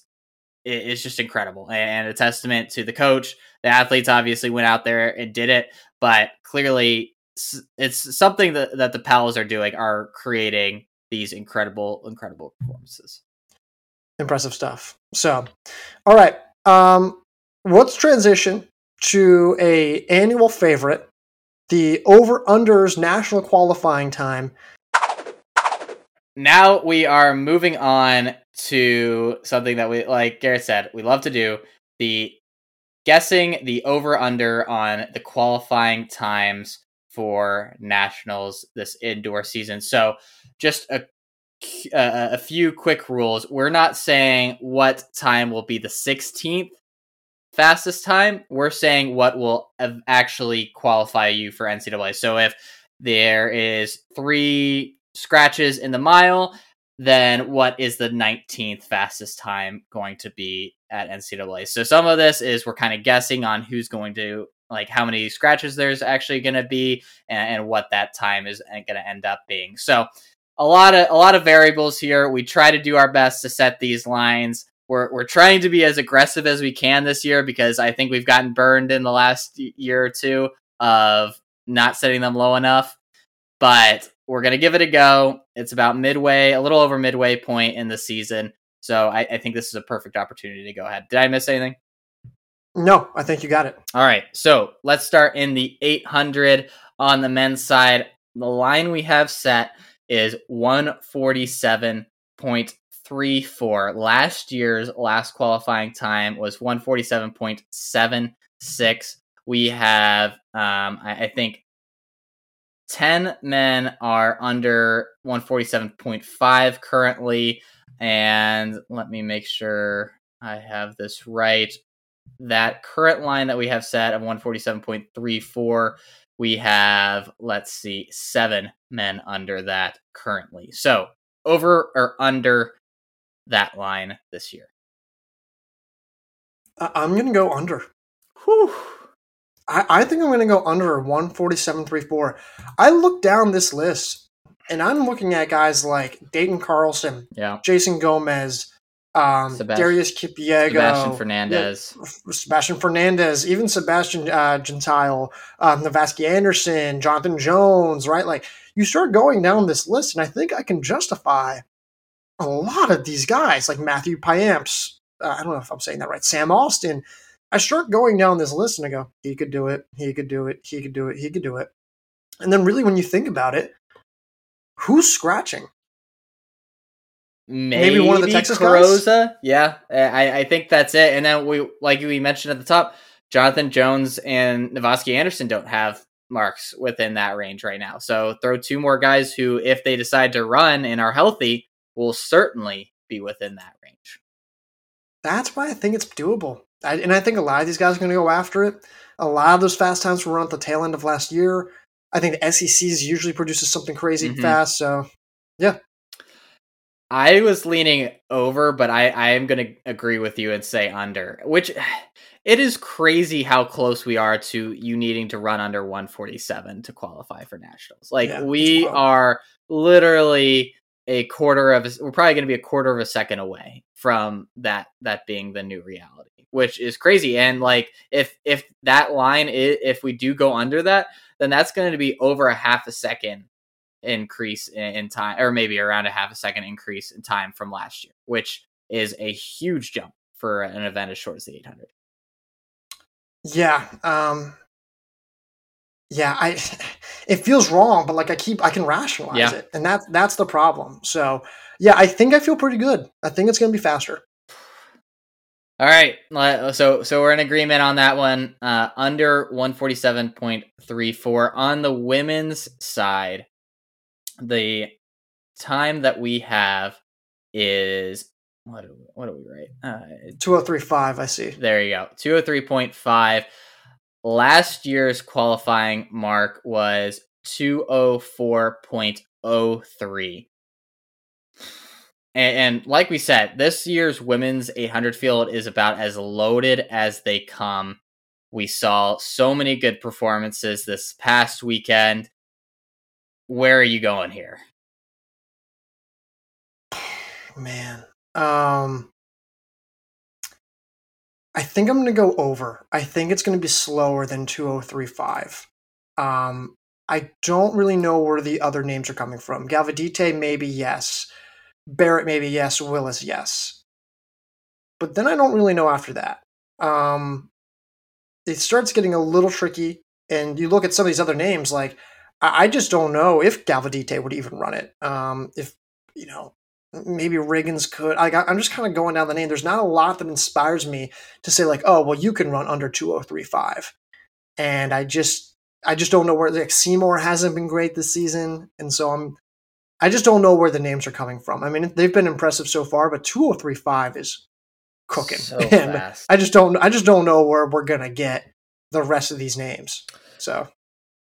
It's just incredible and a testament to the coach. The athletes obviously went out there and did it, but clearly it's something that, that the Pals are doing are creating these incredible, incredible performances. Impressive stuff. So, all right, um, let's transition to a annual favorite, the over unders national qualifying time. Now we are moving on to something that we, like Garrett said, we love to do the guessing the over under on the qualifying times for nationals this indoor season. So, just a a, a few quick rules. We're not saying what time will be the 16th fastest time. We're saying what will actually qualify you for NCAA. So if there is three scratches in the mile, then what is the 19th fastest time going to be at NCAA? So some of this is we're kind of guessing on who's going to like how many scratches there's actually going to be and, and what that time is uh, going to end up being. So a lot of a lot of variables here. We try to do our best to set these lines. We're we're trying to be as aggressive as we can this year because I think we've gotten burned in the last year or two of not setting them low enough. But we're gonna give it a go. It's about midway, a little over midway point in the season. So I, I think this is a perfect opportunity to go ahead. Did I miss anything? No, I think you got it. All right, so let's start in the 800 on the men's side. The line we have set is 147.34. Last year's last qualifying time was 147.76. We have, um, I, I think, 10 men are under 147.5 currently. And let me make sure I have this right that current line that we have set of 147.34 we have let's see seven men under that currently so over or under that line this year I- I'm gonna go under. Whew. I, I think I'm going to go under 147.34. I look down this list and I'm looking at guys like Dayton Carlson, yeah Jason Gomez, um, Sebast- Darius Kipyego, Sebastian Fernandez. yeah, Sebastian Fernandez, even Sebastian uh, Gentile, um, Navasky Anderson, Jonathan Jones, right? Like you start going down this list, and I think I can justify a lot of these guys, like Matthew Piamps. Uh, I don't know if I'm saying that right. Sam Austin. I start going down this list, and I go, he could do it, he could do it, he could do it, he could do it. And then, really, when you think about it, who's scratching? Maybe, one of the Texas guys? Yeah, I, I think that's it. And then we, like we mentioned at the top, Jonathan Jones and Navasky Anderson don't have marks within that range right now. So throw two more guys who, if they decide to run and are healthy, will certainly be within that range. That's why I think it's doable. I, and I think a lot of these guys are going to go after it. A lot of those fast times were run at the tail end of last year. I think the SECs usually produces something crazy Mhm. fast. So, yeah. I was leaning over, but I, I am going to agree with you and say under, which it is crazy how close we are to you needing to run under 147 to qualify for nationals. Like Yeah, we are literally a quarter of a, we're probably going to be a quarter of a second away from that that being the new reality, which is crazy. And like if if that line is, if we do go under that, then that's going to be over a half a second increase in, in time, or maybe around a half a second increase in time from last year, which is a huge jump for an event as short as the 800. Yeah. Um, yeah. I, it feels wrong, but like I keep, I can rationalize Yeah. it. And that's, that's the problem. So, yeah, I think I feel pretty good. I think it's going to be faster. All right, so so we're in agreement on that one. Uh, under one forty seven point three four on the women's side. The time that we have is what do we, what do we write? Uh, 2035, I see. there you go, two hundred three point five. Last year's qualifying mark was two hundred four point oh three. And, and like we said, this year's women's 800 field is about as loaded as they come. We saw so many good performances this past weekend. Where are you going here? Man. Um I think I'm going to go over. I think it's going to be slower than 2035. Um I don't really know where the other names are coming from. Galvadite maybe yes. Barrett maybe yes, Willis yes. But then I don't really know after that. Um it starts getting a little tricky and you look at some of these other names like I, I just don't know if Galvadite would even run it. Um if you know maybe Riggins could. I- I'm just kind of going down the name. There's not a lot that inspires me to say like, oh, well, you can run under 2035, and I just I just don't know where like Seymour hasn't been great this season, and so I'm I just don't know where the names are coming from. I mean, they've been impressive so far, but 2035 is cooking, So and fast. I just don't I just don't know where we're gonna get the rest of these names. So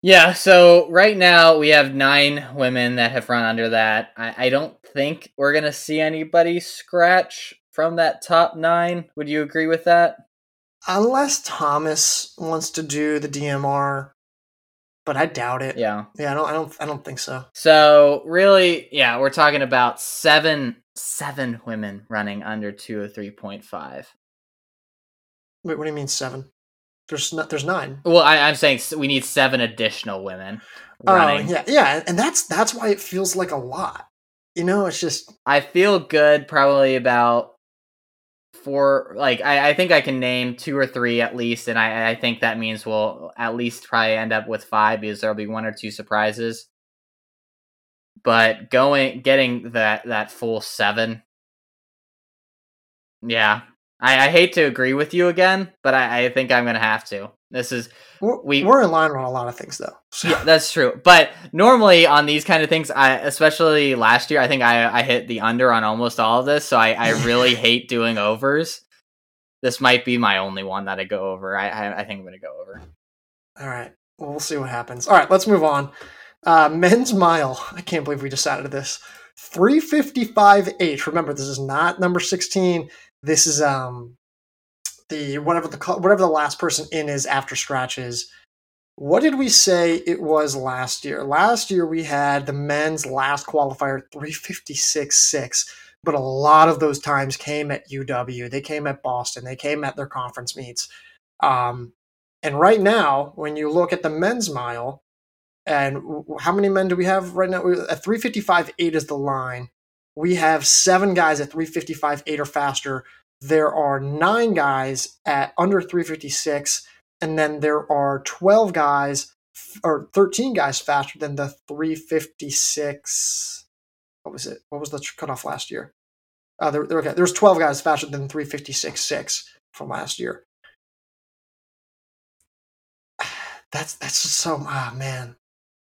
Yeah, so right now we have nine women that have run under that. I, I don't think we're going to see anybody scratch from that top nine. Would you agree with that? unless Thomas wants to do the DMR, but I doubt it. Yeah. Yeah, I don't I don't I don't think so. So really, yeah, we're talking about seven seven women running under two hundred three point five. Wait, what do you mean seven? There's not. There's nine. Well, I, I'm saying we need seven additional women oh, running. Oh, yeah, yeah, and that's that's why it feels like a lot. You know, it's just I feel good probably about four like I, I think I can name two or three at least, and I, I think that means we'll at least probably end up with five because there'll be one or two surprises. But going getting that that full seven. Yeah. I, I hate to agree with you again, but I, I think I'm gonna have to. This is we're, We- we're in line on a lot of things though. So, yeah, that's true. But normally on these kind of things, I especially last year, I think I, I hit the under on almost all of this. So I, I really hate doing overs. This might be my only one that I go over. I I, I think I'm gonna go over. all right. Well, we'll see what happens. All right, let's move on. Uh, men's mile. I can't believe we decided this. 355 H. Remember, this is not number 16. This is um the whatever the whatever the last person in is after scratches. What did we say it was last year? Last year we had the men's last qualifier 356.6. but a lot of those times came at UW. They came at Boston. They came at their conference meets. Um, and right now, when you look at the men's mile, and how many men do we have right now? At 355.8 is the line. We have seven guys at 355.8 or faster. There are nine guys at under 356, and then there are 12 guys or 13 guys faster than the 356. What was it? What was the cutoff last year? Uh, there, okay, there's 12 guys faster than 356.6 from last year. That's that's just so ah man.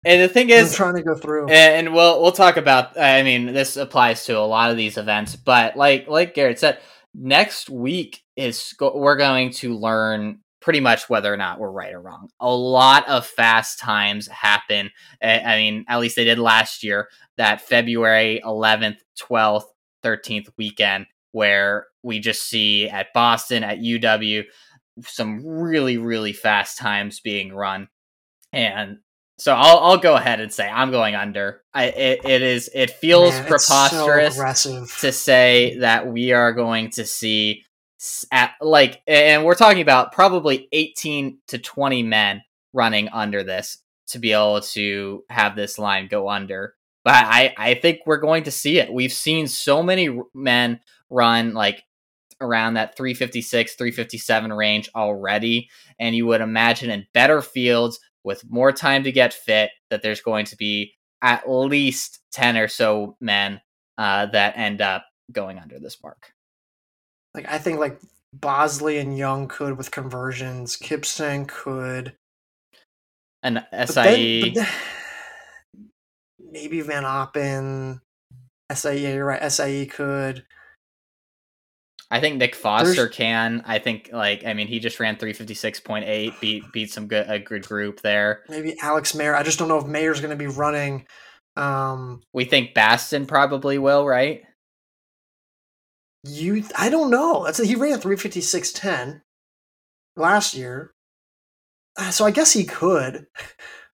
And the thing is, I'm trying to go through, and we'll we'll talk about. I mean, this applies to a lot of these events, but like like Garrett said, next week is we're going to learn pretty much whether or not we're right or wrong. A lot of fast times happen. Eh, I mean, at least they did last year. That February 11th, 12th, 13th weekend, where we just see at Boston at UW some really really fast times being run, and so I'll I'll go ahead and say I'm going under. I it, it is it feels Man, preposterous so to say that we are going to see at like and we're talking about probably 18 to 20 men running under this to be able to have this line go under. But I I think we're going to see it. We've seen so many men run like around that 356 357 range already and you would imagine in better fields with more time to get fit that there's going to be at least 10 or so men uh, that end up going under this mark. Like I think like Bosley and Young could with conversions. Kipsang could. And SIE. Then, then, maybe Van Oppen. SIE, you're right. SIE could. I think Nick Foster There's... can. I think like I mean he just ran three fifty six point eight, beat beat some good a good group there. Maybe Alex Maier. I just don't know if Maier's going to be running. Um, we think Basten probably will, right? You, I don't know. That's he ran three fifty six ten last year, uh, so I guess he could,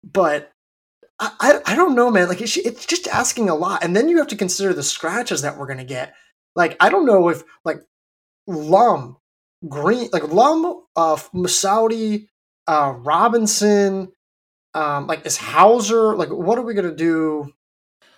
but I, I, I don't know, man. Like it's, it's just asking a lot, and then you have to consider the scratches that we're gonna get. Like I don't know if like Lum, Green, like Lum, uh, Messaoudi, uh, Robinson, um, like is Houser, like what are we gonna do?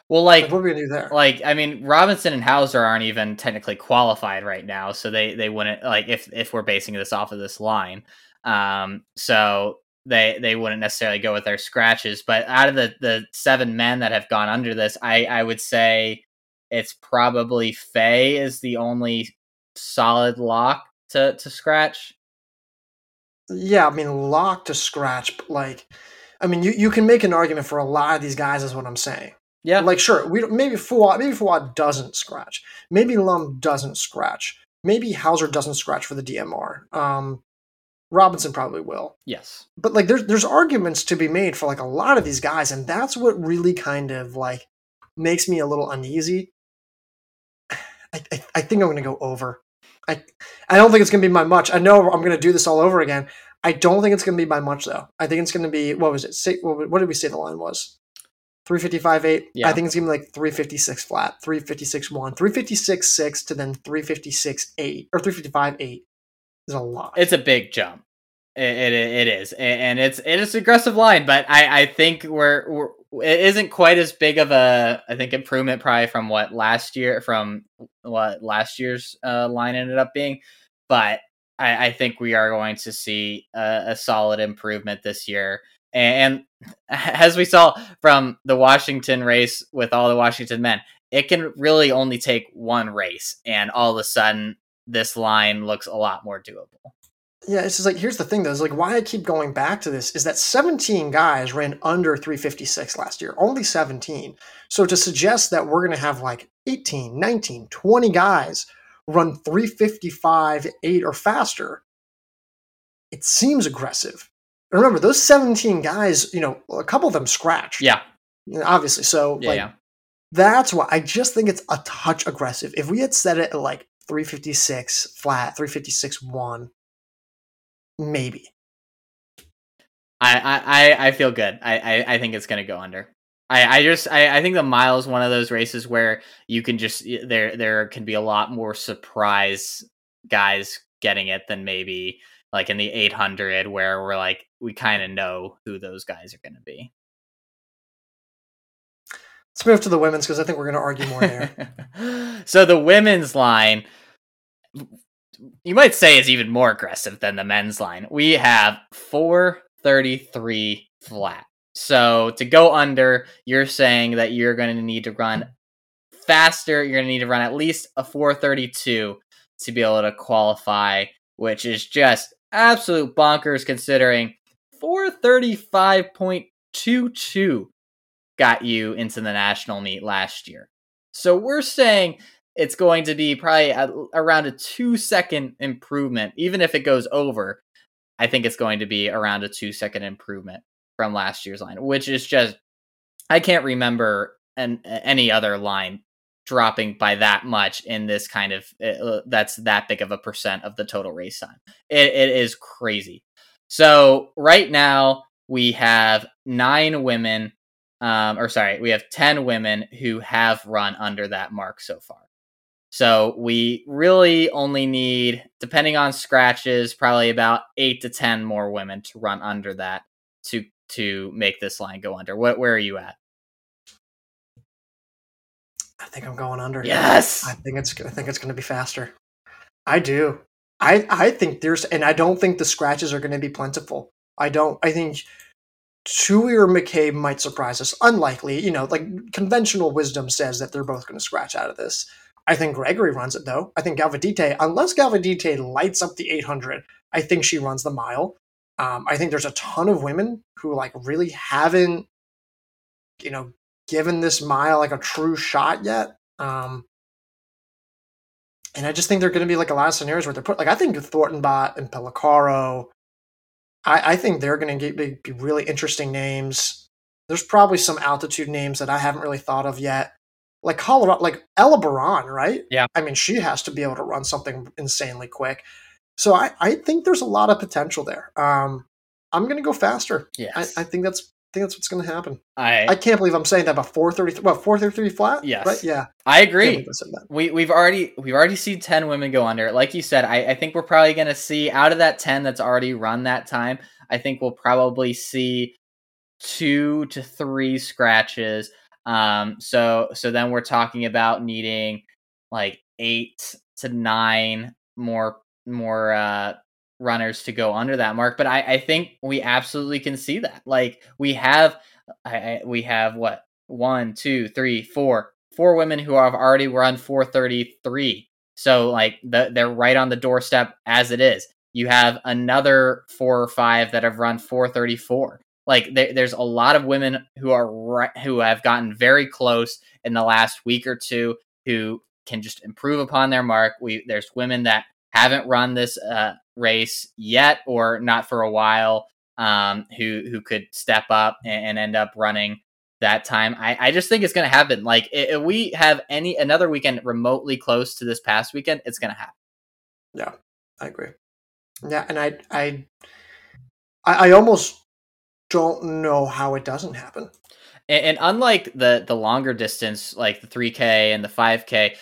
Well, like, like, what are we gonna do there? Like, I mean, Robinson and Houser aren't even technically qualified right now, so they they wouldn't like if if we're basing this off of this line. Um, so they they wouldn't necessarily go with their scratches. But out of the the seven men that have gone under this, I I would say it's probably Fay is the only solid lock to to scratch. Yeah, I mean lock to scratch, but like I mean you, you can make an argument for a lot of these guys is what I'm saying. Yeah. Like sure, we maybe Fouad maybe Fouad doesn't scratch. Maybe Lum doesn't scratch. Maybe Houser doesn't scratch for the DMR. Um Robinson probably will. Yes. But like there's there's arguments to be made for like a lot of these guys, and that's what really kind of like makes me a little uneasy. I, I, I think I'm gonna go over. I I don't think it's gonna be by much. I know I'm gonna do this all over again. I don't think it's gonna be by much though. I think it's gonna be what was it? Say, what, what did we say the line was? 355 8. Yeah. I think it's gonna be like 356 flat, 356 1, 356 6 to then 356 8 or 355 8 is a lot. It's a big jump. It, it, it is, and it's it is aggressive line, but I, I think we're, we're it isn't quite as big of a I think improvement probably from what last year from what last year's uh, line ended up being, but I, I think we are going to see a, a solid improvement this year. And, and as we saw from the Washington race with all the Washington men, it can really only take one race, and all of a sudden this line looks a lot more doable. Yeah, it's just like here's the thing though, is like why I keep going back to this is that 17 guys ran under 356 last year. Only 17. So to suggest that we're gonna have like 18, 19, 20 guys run 355, 8 or faster, it seems aggressive. And remember, those 17 guys, you know, a couple of them scratch. Yeah. Obviously. So yeah, like yeah. that's why I just think it's a touch aggressive. If we had set it at like 356 flat, 356 1 Maybe. I I I feel good. I I, I think it's gonna go under. I, I just I, I think the mile is one of those races where you can just there there can be a lot more surprise guys getting it than maybe like in the 800 where we're like we kind of know who those guys are going to be. Let's move to the women's because I think we're going to argue more there. so the women's line, you might say, is even more aggressive than the men's line. We have 433 flat. So to go under, you're saying that you're going to need to run faster. You're going to need to run at least a 432 to be able to qualify, which is just absolute bonkers considering 435.22 got you into the national meet last year. So we're saying it's going to be probably around a two second improvement, even if it goes over. I think it's going to be around a two second improvement from last year's line, which is just I can't remember an, any other line dropping by that much in this kind of uh, that's that big of a percent of the total race time. It, it is crazy. So right now we have nine women, um, or sorry, we have ten women who have run under that mark so far. So we really only need, depending on scratches, probably about eight to ten more women to run under that to to make this line go under. What where are you at? I think I'm going under. Yes. I think it's I think it's going to be faster. I do. I I think there's and I don't think the scratches are going to be plentiful. I don't. I think Tuohy or McCabe might surprise us. Unlikely, you know, like conventional wisdom says that they're both going to scratch out of this. I think Gregory runs it though. I think Galvadite, unless Galvadite lights up the 800, I think she runs the mile. Um, I think there's a ton of women who like really haven't, you know, given this mile like a true shot yet. Um, and I just think they're going to be like a lot of scenarios where they're put like I think Thorntonbot and Pellicoro. I, I think they're going to be, be really interesting names. There's probably some altitude names that I haven't really thought of yet, like Colorado, like Ella Baran, right? Yeah. I mean, she has to be able to run something insanely quick. So I, I think there's a lot of potential there. Um, I'm going to go faster. Yes. I, I think that's I think that's what's going to happen. I I can't believe I'm saying that about 433. What 433 flat? Yes. Right? Yeah. I agree. I. We we've already we've already seen ten women go under. Like you said, I, I think we're probably gonna see out of that ten that's already run that time. I think we'll probably see two to three scratches. Um, so so then we're talking about needing like eight to nine more more uh runners to go under that mark. But I, I think we absolutely can see that. Like we have I, we have what one, two, three, four, four women who have already run 433. So like the, they're right on the doorstep as it is. You have another four or five that have run 434. Like there, there's a lot of women who are who have gotten very close in the last week or two who can just improve upon their mark. We there's women that haven't run this uh, race yet or not for a while um, who who could step up and, and end up running that time. I, I just think it's going to happen. Like if we have any another weekend remotely close to this past weekend, it's going to happen. Yeah, I agree. Yeah, and I I I, I almost don't know how it doesn't happen. And, and unlike the the longer distance, like the 3K and the 5K,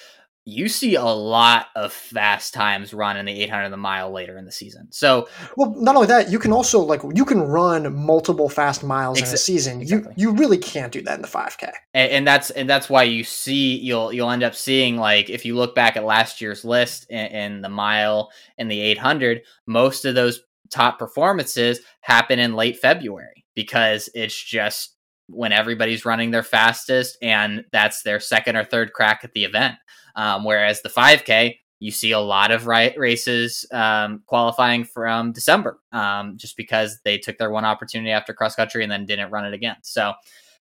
you see a lot of fast times run in the 800 the mile later in the season. So, Well, not only that, you can also like you can run multiple fast miles in a season. exactly. You you really can't do that in the 5K. and, and that's and that's why you see you'll you'll end up seeing like if you look back at last year's list in, in the mile and the 800, most of those top performances happen in late February because it's just when everybody's running their fastest and that's their second or third crack at the event. Um, whereas the 5K, you see a lot of right races um, qualifying from December, um, just because they took their one opportunity after cross country and then didn't run it again. So,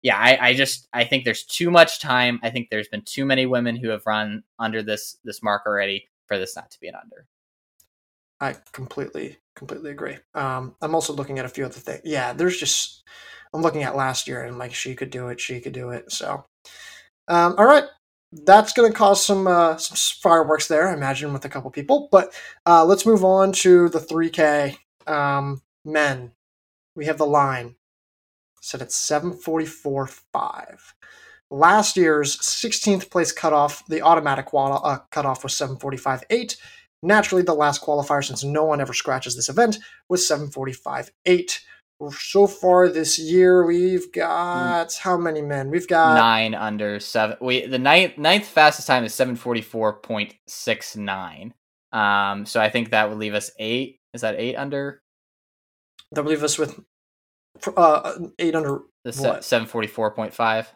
yeah, I, I just I think there's too much time. I think there's been too many women who have run under this this mark already for this not to be an under. I completely completely agree. Um, I'm also looking at a few other things. Yeah, there's just I'm looking at last year and like she could do it, she could do it. So, um, all right, that's going to cause some uh, some fireworks there, I imagine, with a couple people. But uh, let's move on to the 3K um, men. We have the line set at 744.5. Last year's 16th place cutoff, the automatic uh, cutoff was 745.8. Naturally, the last qualifier, since no one ever scratches this event, was 745.8. So far this year, we've got how many men? We've got nine under seven. We the ninth ninth fastest time is seven forty four point six nine. Um, so I think that would leave us eight. Is that eight under? That would leave us with uh eight under the what? seven forty four point five.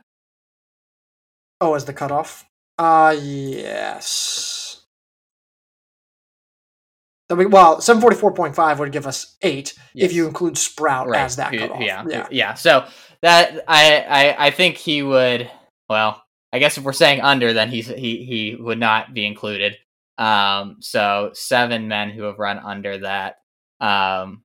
Oh, as the cutoff. Uh yes. That we, well, seven forty four point five would give us eight Yes. if you include Sprout Right. as that cutoff. Yeah, yeah. yeah. So that I, I I think he would. Well, I guess if we're saying under, then he's he he would not be included. Um, so seven men who have run under that. Um,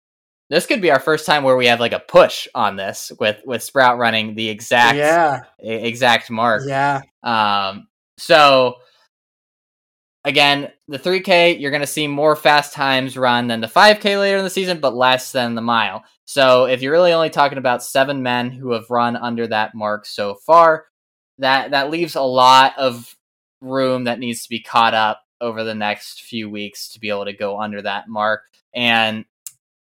this could be our first time where we have like a push on this with with Sprout running the exact Yeah, exact mark. yeah. Um, so again, the 3K, you're going to see more fast times run than the 5K later in the season, but less than the mile. So if you're really only talking about seven men who have run under that mark so far, that that leaves a lot of room that needs to be caught up over the next few weeks to be able to go under that mark. And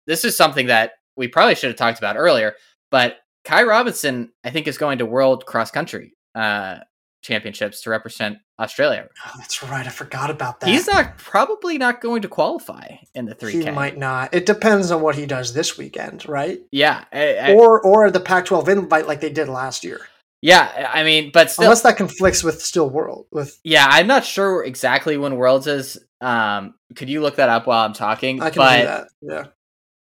this is something that we probably should have talked about earlier, but Kai Robinson, I think, is going to World Cross Country uh, Championships to represent Australia. Oh, that's right. I forgot about that. He's not probably not going to qualify in the 3K. He might not. It depends on what he does this weekend, right? Yeah, I- I- or or the Pac-12 invite like they did last year. yeah. I mean, but still, Unless that conflicts with still world with. yeah. I'm not sure exactly when Worlds is. Um, could you look that up while I'm talking? I can but do that. Yeah.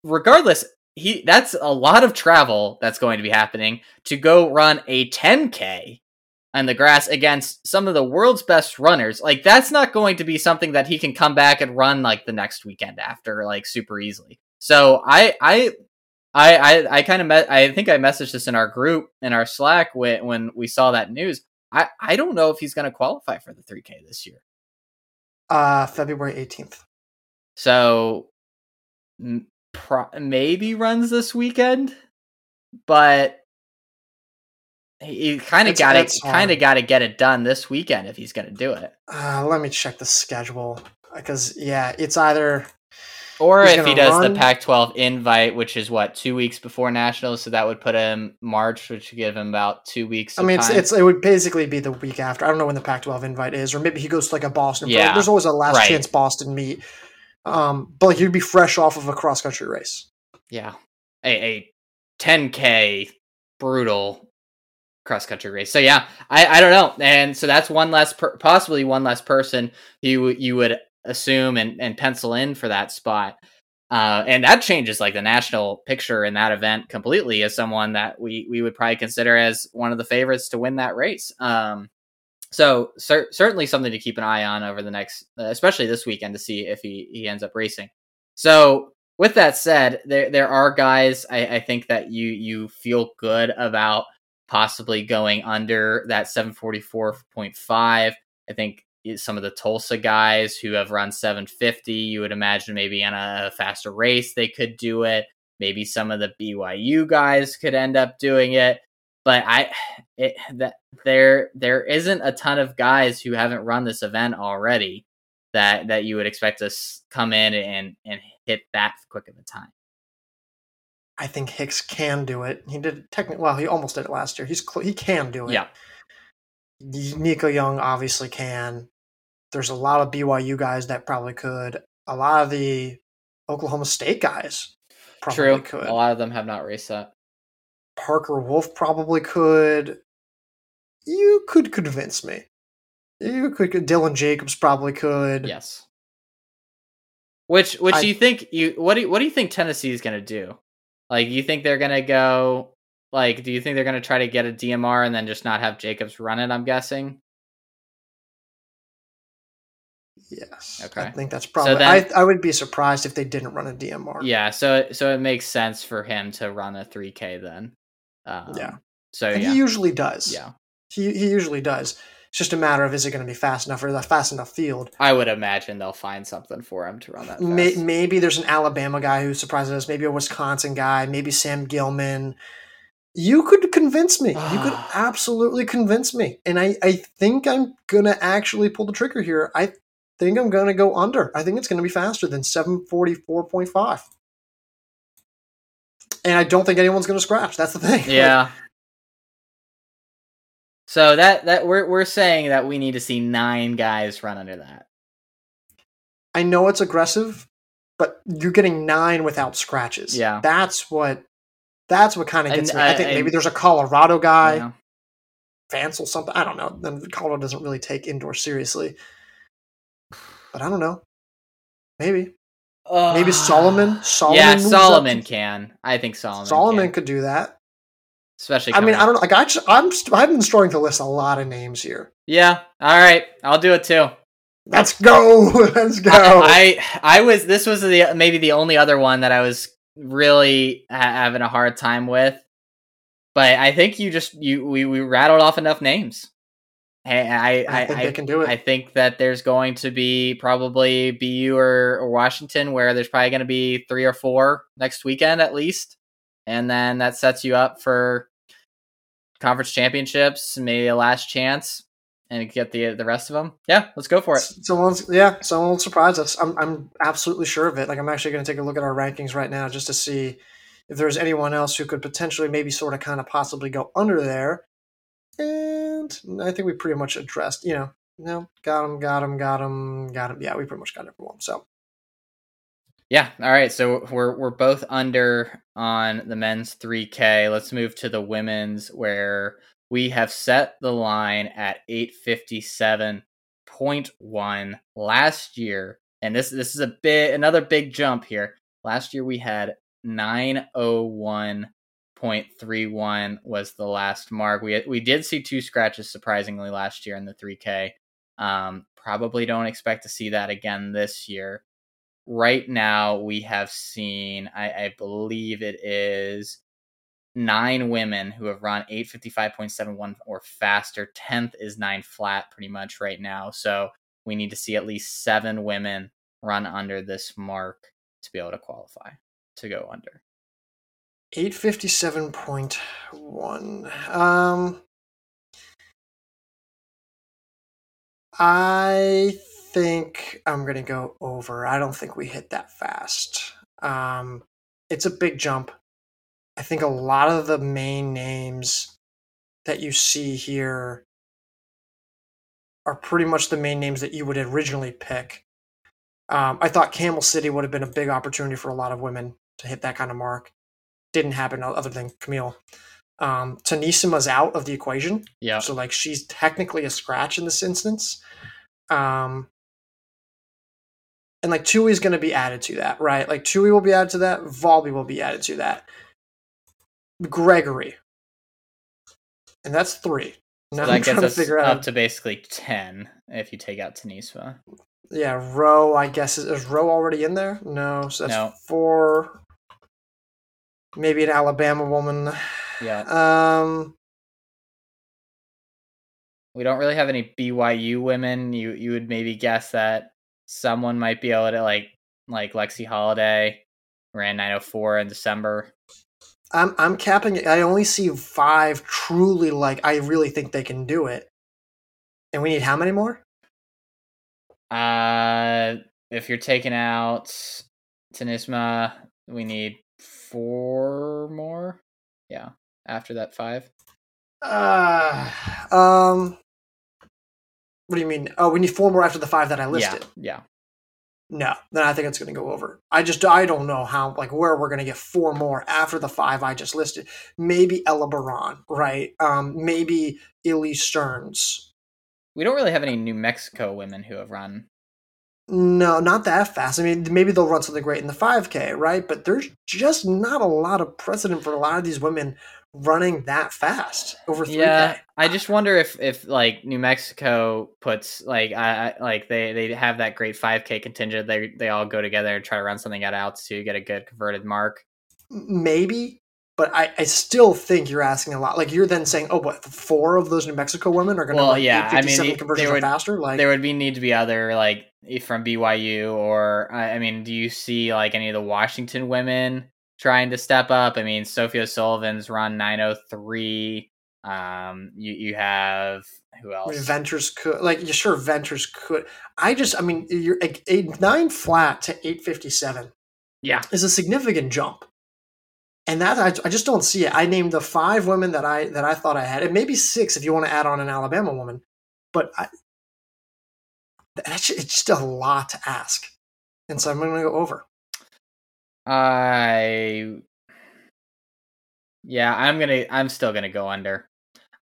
regardless, he that's a lot of travel that's going to be happening to go run a 10k on the grass against some of the world's best runners. Like that's not going to be something that he can come back and run like the next weekend after like super easily. So I I I I, I kind of met I think I messaged this in our group in our Slack when when we saw that news. I I don't know if he's going to qualify for the 3k this year. Uh, February 18th. So m- pro- maybe runs this weekend, but he kind of got to it's kind of got to get it done this weekend if he's going to do it. Uh, let me check the schedule because yeah, it's either Or if he does run- the Pac-12 invite, which is what two weeks before nationals, so that would put him March, which would give him about two weeks. I mean, it's, it's it would basically be the week after. I don't know when the Pac-12 invite is, or maybe he goes to like a Boston. Yeah, there's always a last right. chance Boston meet. Um, but like he'd be fresh off of a cross country race. yeah, a, a 10k brutal cross country race. So yeah, I, I don't know, and so that's one less per- possibly one less person you you would assume and, and pencil in for that spot. Uh, and that changes like the national picture in that event completely as someone that we we would probably consider as one of the favorites to win that race. Um, so cer- certainly something to keep an eye on over the next, uh, especially this weekend, to see if he he ends up racing. So with that said, there there are guys I, I think that you you feel good about possibly going under that seven forty four point five. I think some of the Tulsa guys who have run 750, you would imagine maybe on a faster race they could do it. Maybe some of the BYU guys could end up doing it. But I it that there there isn't a ton of guys who haven't run this event already that that you would expect to come in and and hit that quick of a time. I think Hicks can do it. He did it technically. Well, he almost did it last year. He's cl- he can do it. Yeah. Nico Young obviously can. There's a lot of BYU guys that probably could. A lot of the Oklahoma State guys probably True. could. A lot of them have not raced that. Parker Wolfe probably could. You could convince me. You could. Dylan Jacobs probably could. Yes. Which which I- do you think you what do you, what do you think Tennessee is going to do? Like you think they're going to go like do you think they're going to try to get a DMR and then just not have Jacobs run it, I'm guessing? Yes. Okay. I think that's probably. then- I, I would be surprised if they didn't run a DMR. Yeah, so so it makes sense for him to run a 3K then. Um, Yeah. So yeah. he usually does. yeah. He he usually does. It's just a matter of is it going to be fast enough or the fast enough field. I would imagine they'll find something for him to run that. May, maybe there's an Alabama guy who surprises us. Maybe a Wisconsin guy. Maybe Sam Gilman. You could convince me. You could absolutely convince me. And I, I think I'm going to actually pull the trigger here. I think I'm going to go under. I think it's going to be faster than 744.5. And I don't think anyone's going to scratch. That's the thing. Yeah. So that that we're we're saying that we need to see nine guys run under that. I know it's aggressive, but you're getting nine without scratches. Yeah. That's what that's what kind of gets me. I- I think maybe there's a Colorado guy, Yeah. Vancel something. I don't know. Then Colorado doesn't really take indoor seriously. But I don't know. Maybe. Maybe Solomon. Solomon yeah, moves up Solomon can. I think Solomon. Solomon can. could do that. Especially. I mean, I don't know. Like I just, I'm st- I've been starting to list a lot of names here. Yeah. All right. I'll do it too. Let's go. Let's go. I I was this was the maybe the only other one that I was really ha- having a hard time with, but I think you just you we, we rattled off enough names. Hey, I I I, think I, they can do it. I think that there's going to be probably BU or, or Washington where there's probably going to be three or four next weekend at least, and then that sets you up for conference championships, maybe a last chance, and get the the rest of them. Yeah, let's go for it. Someone's yeah, someone will surprise us. I'm I'm absolutely sure of it. Like I'm actually going to take a look at our rankings right now just to see if there's anyone else who could potentially maybe sort of kind of possibly go under there. And I think we pretty much addressed, you know, no, got him, got him, got him, got him. Yeah, we pretty much got everyone. So Yeah. All right. So we're we're both under on the men's 3K. Let's move to the women's where we have set the line at 857.1 last year. And this this is a bit another big jump here. Last year we had 901.31 was the last mark. We we did see two scratches surprisingly last year in the 3K. Um, probably don't expect to see that again this year right now we have seen I, I believe it is nine women who have run 855.71 or faster 10th is nine flat pretty much right now so we need to see at least seven women run under this mark to be able to qualify to go under 857.1. Um I think I'm going to go over. I don't think we hit that fast. Um it's a big jump. I think a lot of the main names that you see here are pretty much the main names that you would originally pick. Um, I thought Camel City would have been a big opportunity for a lot of women to hit that kind of mark. Didn't happen other than Camille. Um, Tanisima's out of the equation, yeah so like she's technically a scratch in this instance. Um, and like is going to be added to that, right? Like Tuohy will be added to that. Valby will be added to that. Gregory, and that's three. Now so I'm that trying gets to us figure up to basically 10 if you take out tanisva yeah, Roe. I guess is, is Roe already in there? No, so that's No. four. Maybe an Alabama woman. yeah Um, we don't really have any BYU women. You you would maybe guess that someone might be able to like like Lexi Holiday ran 904 in December. I'm I'm capping it. I only see five truly like I really think they can do it. And we need how many more? Uh if you're taking out Tanisma, we need four more. Yeah, after that five. Uh, um, what do you mean? Oh, we need four more after the five that I listed. Yeah, yeah. No, then I think it's going to go over. I just I don't know how like where we're going to get four more after the five I just listed. Maybe Ella Baron, right? Um, maybe Elise Stearns. we don't really have any New Mexico women who have run. No, not that fast. I mean, maybe they'll run something great in the 5K, right? But there's just not a lot of precedent for a lot of these women running that fast over 3K. Yeah, I just wonder if if like New Mexico puts like I, I like they they have that great 5K contingent. They they all go together and try to run something at altitude, get a good converted mark. maybe, but I, I still think you're asking a lot. Like you're then saying, oh, what four of those New Mexico women are going to Well, run yeah, I mean, 57 it- conversions would- faster? Like there would be need to be other like from BYU or I I mean, do you see like any of the Washington women trying to step up. I mean, Sophie O'Sullivan's run 903. Um, you you have who else? Ventures could like you sure Ventures could. I just I mean you're a, a nine flat to eight fifty seven. Yeah, is a significant jump, and that I, I just don't see it. I named the five women that I that I thought I had, and maybe six if you want to add on an Alabama woman, but I, that's it's just a lot to ask, and so I'm going to go over. I yeah, I'm gonna I'm still gonna go under.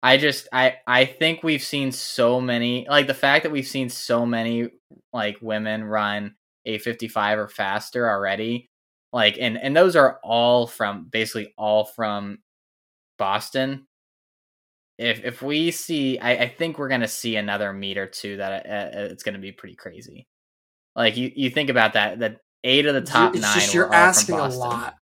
I just I I think we've seen so many like the fact that we've seen so many like women run a 55 or faster already like and and those are all from basically all from Boston. If if we see I, I think we're gonna see another meet or two that uh, uh it's gonna be pretty crazy. Like you you think about that that eight of the top it's nine just, you're asking a lot.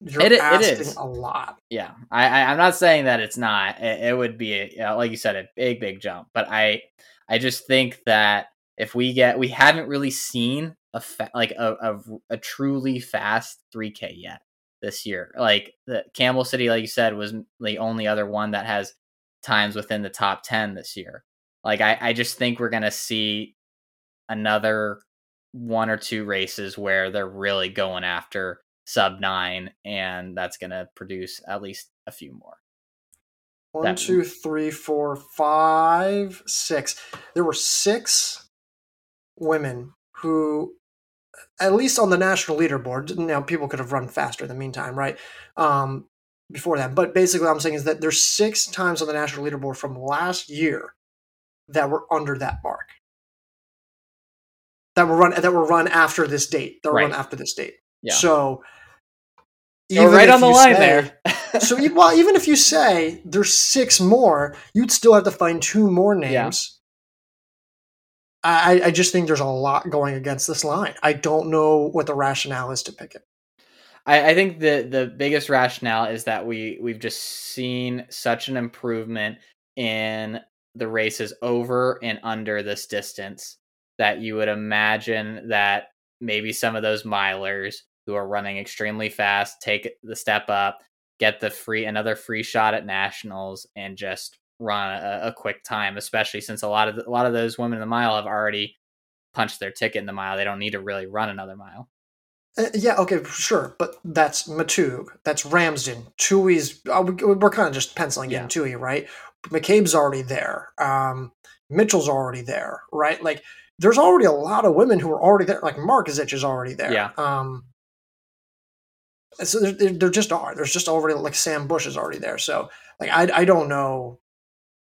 You're it, asking it is a lot. Yeah, I, I am not saying that it's not. It, it would be, a, like you said, a big big jump. But I I just think that if we get, we haven't really seen a fa- like a, a a truly fast 3K yet this year. Like the Camel City, like you said, was the only other one that has times within the top 10 this year. Like I, I just think we're gonna see another one or two races where they're really going after sub nine, and that's going to produce at least a few more. One, That- two, three, four, five, six. There were six women who, at least on the national leaderboard, now people could have run faster in the meantime, right? Um, before that. But basically, what I'm saying is that there's six times on the national leaderboard from last year that were under that mark. That were run that were run after this date. That were run after this date. Yeah. So You're right on the line say- there. so well, even if you say there's six more, you'd still have to find two more Yeah. names. I, I just think there's a lot going against this line. I don't know what the rationale is to pick it. I, I think the the biggest rationale is that we we've just seen such an improvement in the races over and under this distance that you would imagine that maybe some of those milers who are running extremely fast take the step up, get the free another free shot at nationals, and just run a, a quick time. Especially since a lot of the, a lot of those women in the mile have already punched their ticket in the mile. They don't need to really run another mile. Uh, yeah, okay, sure, but that's Maatoug, that's Ramsden, Tuohy's. Uh, we, we're kind of just penciling Yeah. in Tui, right? McCabe's already there. Um, Mitchell's already there, right? Like, there's already a lot of women who are already there. Like Markezich is already there. Yeah. Um, so there, there just are. There's just already like Sam Bush is already there. So like I I don't know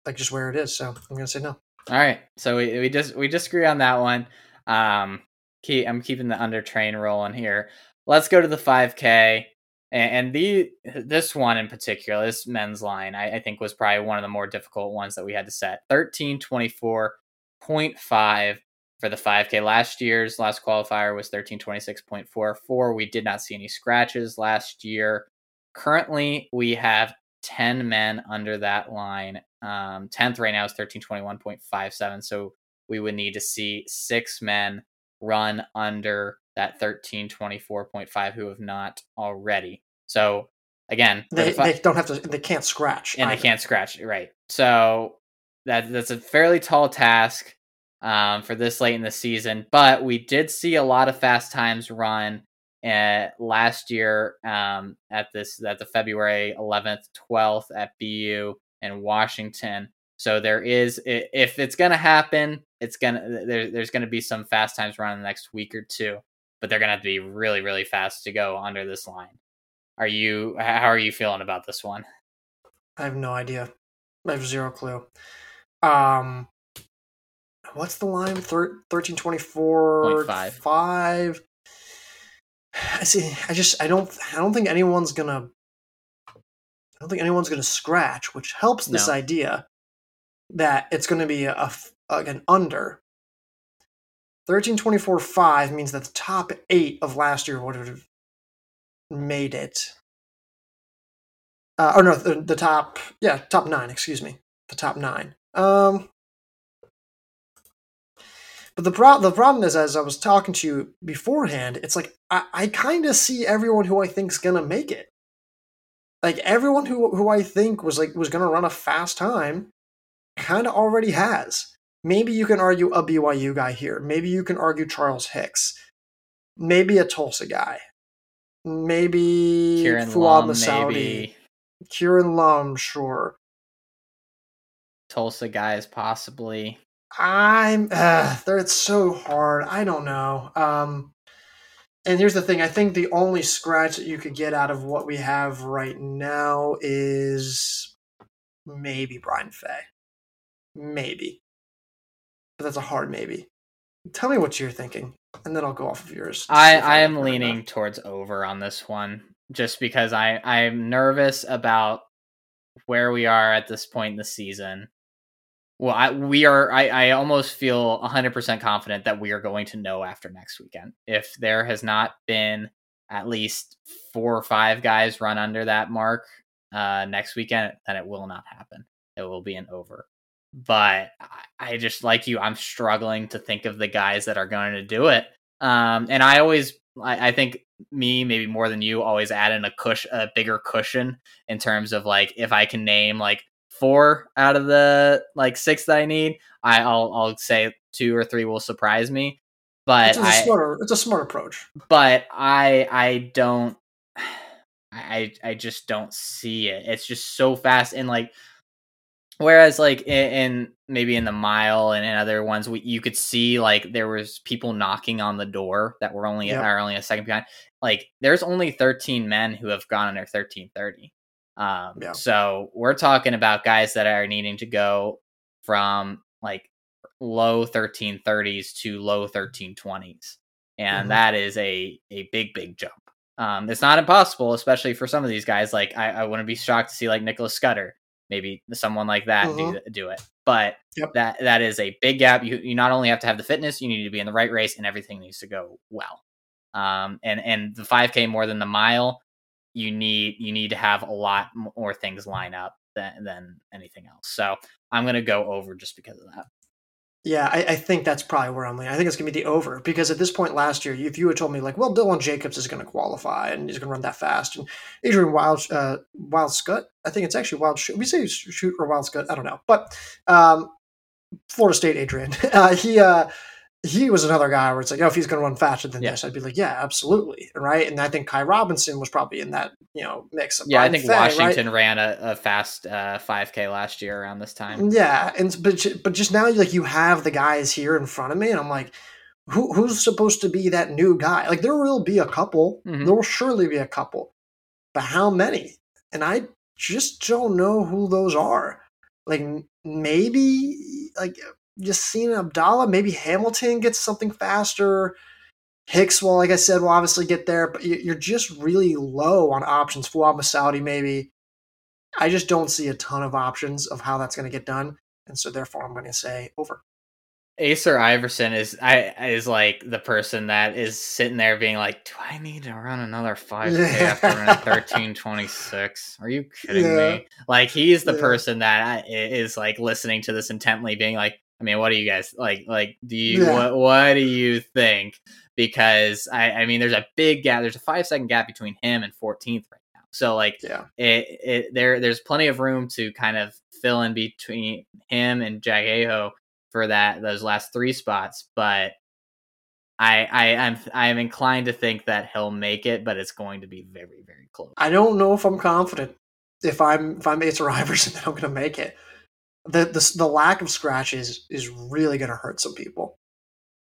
like just where it is. So I'm gonna say no. All right. So we, we just we disagree on that one. Um, keep, I'm keeping the under train rolling here. Let's go to the 5K and, the this one in particular, this men's line, I, I, think was probably one of the more difficult ones that we had to set. 1324.5 for the 5K. Last year's last qualifier was thirteen twenty six point four four. We did not see any scratches last year. Currently, we have 10 men under that line. Um, 10th right now is 1321.57. So we would need to see six men run under that 1324.5 who have not already. So again, for the They, fi- they don't have to. They can't scratch. and they can't scratch right. So that that's a fairly tall task um, for this late in the season. But we did see a lot of fast times run uh, last year um, at this at the February 11th, 12th at BU and Washington. So there is if it's gonna happen, it's gonna there, there's gonna be some fast times run in the next week or two, but they're gonna have to be really really fast to go under this line. Are you how are you feeling about this one? I have no idea. I have zero clue. Um, what's the line? Thir- Thirteen twenty four Point five. five. I see. I just. I don't. I don't think anyone's gonna. I don't think anyone's gonna scratch, which helps this No. idea that it's to be a, like an under. Thirteen twenty four five means that the top eight of last year would have made it. Uh, or no, the, the top, yeah, top nine. Excuse me, the top nine. Um, But the pro- the problem is, as I was talking to you beforehand, it's like I, I kind of see everyone who I think's gonna make it. Like everyone who who I think was like was gonna run a fast time, kind of already has. Maybe you can argue a BYU guy here. Maybe you can argue Charles Hicks. Maybe a Tulsa guy. Maybe Kieran Fouad Lumb, Messaoudi. maybe Kieran Lumb, sure. Tulsa guys, possibly. I'm uh. It's so hard. I don't know. Um, and here's the thing. I think the only scratch that you could get out of what we have right now is maybe Brian Fay. Maybe, but that's a hard maybe. Tell me what you're thinking, and then I'll go off of yours. I I am leaning enough. towards over on this one, just because I I'm nervous about where we are at this point in the season. Well, I, we are. I, I almost feel 100% confident that we are going to know after next weekend. If there has not been at least four or five guys run under that mark uh, next weekend, then it will not happen. It will be an over. But I, I just like you. I'm struggling to think of the guys that are going to do it. Um, and I always, I, I think me maybe more than you always add in a cush, a bigger cushion in terms of like if I can name like four out of the like six that I need, I, I'll I'll say two or three will surprise me. But It's a I, smarter. It's a smart approach. but I I don't I I just don't see it. It's just so fast and like whereas like in, in maybe in the mile and in other ones we, you could see like there was people knocking on the door that were only Yep. are only a second behind. Like there's only 13 men who have gone under 1330. Um Yeah. so we're talking about guys that are needing to go from like low 1330s to low 1320s and Mhm. that is a a big big jump um it's not impossible especially for some of these guys like i, I wouldn't be shocked to see like nicholas scudder maybe someone like that do, do it but Yep. that that is a big gap you you not only have to have the fitness you need to be in the right race and everything needs to go well um and and the 5k more than the mile you need you need to have a lot more things line up than than anything else so i'm gonna go over just because of that Yeah, I, I think that's probably where I'm leaning. I think it's going to be the over because at this point last year, if you had told me like, well, Dylan Jacobs is going to qualify and he's going to run that fast, and Adrian Wild uh, Wild Scut, I think it's actually Wild Shoot. We say Shoot or Wild Scut, I don't know, but um, Florida State Adrian, uh, he uh, he was another guy where it's like, oh, if he's going to run faster than Yeah. this, I'd be like, yeah, absolutely, right? And I think Ky Robinson was probably in that you know mix. Of yeah i think Fay, right? washington ran a, a fast uh, 5k last year around this time Yeah, and but but just now, like you have the guys here in front of me, and I'm like, who who's supposed to be that new guy? Like there will be a couple, Mhm. there will surely be a couple, but how many? And I just don't know who those are. Like maybe like Yassine Abdallah, maybe Hamilton gets something faster. Hicks, well, like I said, will obviously get there, but you- you're just really low on options. Fouad Messaoudi, maybe. I just don't see a ton of options of how that's going to get done, and so therefore I'm going to say over. Acer Iverson is I is like the person that is sitting there being like, "Do I need to run another five k Yeah. after running thirteen twenty six? Are you kidding Yeah. me?" Like he's the Yeah. person that uh, is like listening to this intently, being like, "I mean, what do you guys like? Like, do you Yeah. what what do you think?" Because I I mean, there's a big gap. There's a five second gap between him and fourteenth right now. So like, Yeah, it, it there there's plenty of room to kind of fill in between him and Jack Aho for that those last three spots, but I I am I'm inclined to think that he'll make it, but it's going to be very very close. I don't know if I'm confident if I'm if I'm Acer Iverson that I'm going to make it. The, the the lack of scratches is really going to hurt some people,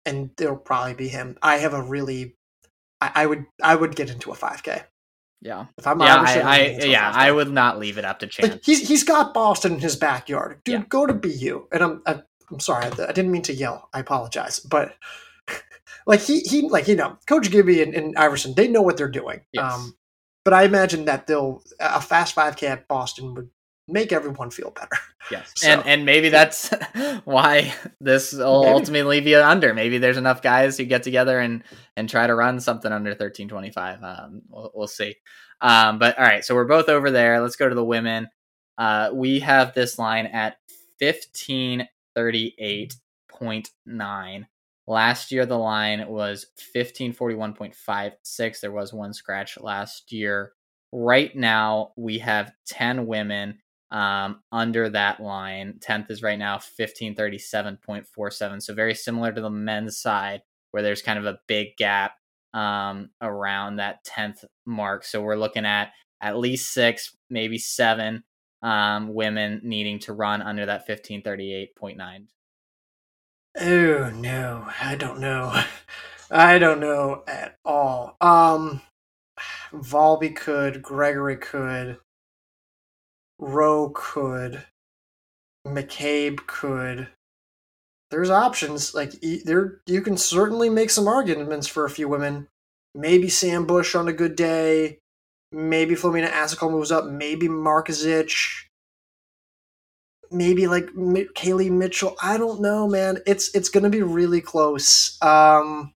and it'll probably be him. I have a really, I, I would I would get into a 5K Yeah, if I'm yeah, Iverson. I, I getting into a yeah 5K. I would not leave it up to chance. like he's he's got Boston in his backyard, dude. Yeah. Go to BU, and I'm I, I'm sorry, I, I didn't mean to yell. I apologize, but like he he like you know, Coach Gibby and, and Iverson, they know what they're doing. Yes. Um, but I imagine that they'll a fast 5K at Boston would make everyone feel better. Yes, So- and and maybe that's why this will Maybe. ultimately be under. Maybe there's enough guys who get together and and try to run something under 1325. Um, we'll, we'll see. Um, but all right, so we're both over there. Let's go to the women. Uh, we have this line at 1538.9. Last year, the line was 1541.56. There was one scratch last year. Right now, we have 10 women um, under that line. 10th is right now 1537.47. So very similar to the men's side, where there's kind of a big gap um, around that 10th mark. So we're looking at at least six, maybe seven um, women needing to run under that 1538.9. Oh no, I don't know. I don't know at all. Um Valby could, Gregory could, Roe could, McCabe could. There's options. Like there, you can certainly make some arguments for a few women. Maybe Sam Bush on a good day. Maybe Flomena Asekol moves up. Maybe Markezich. Maybe like Kaylee Mitchell. I don't know, man. It's it's gonna be really close. Um,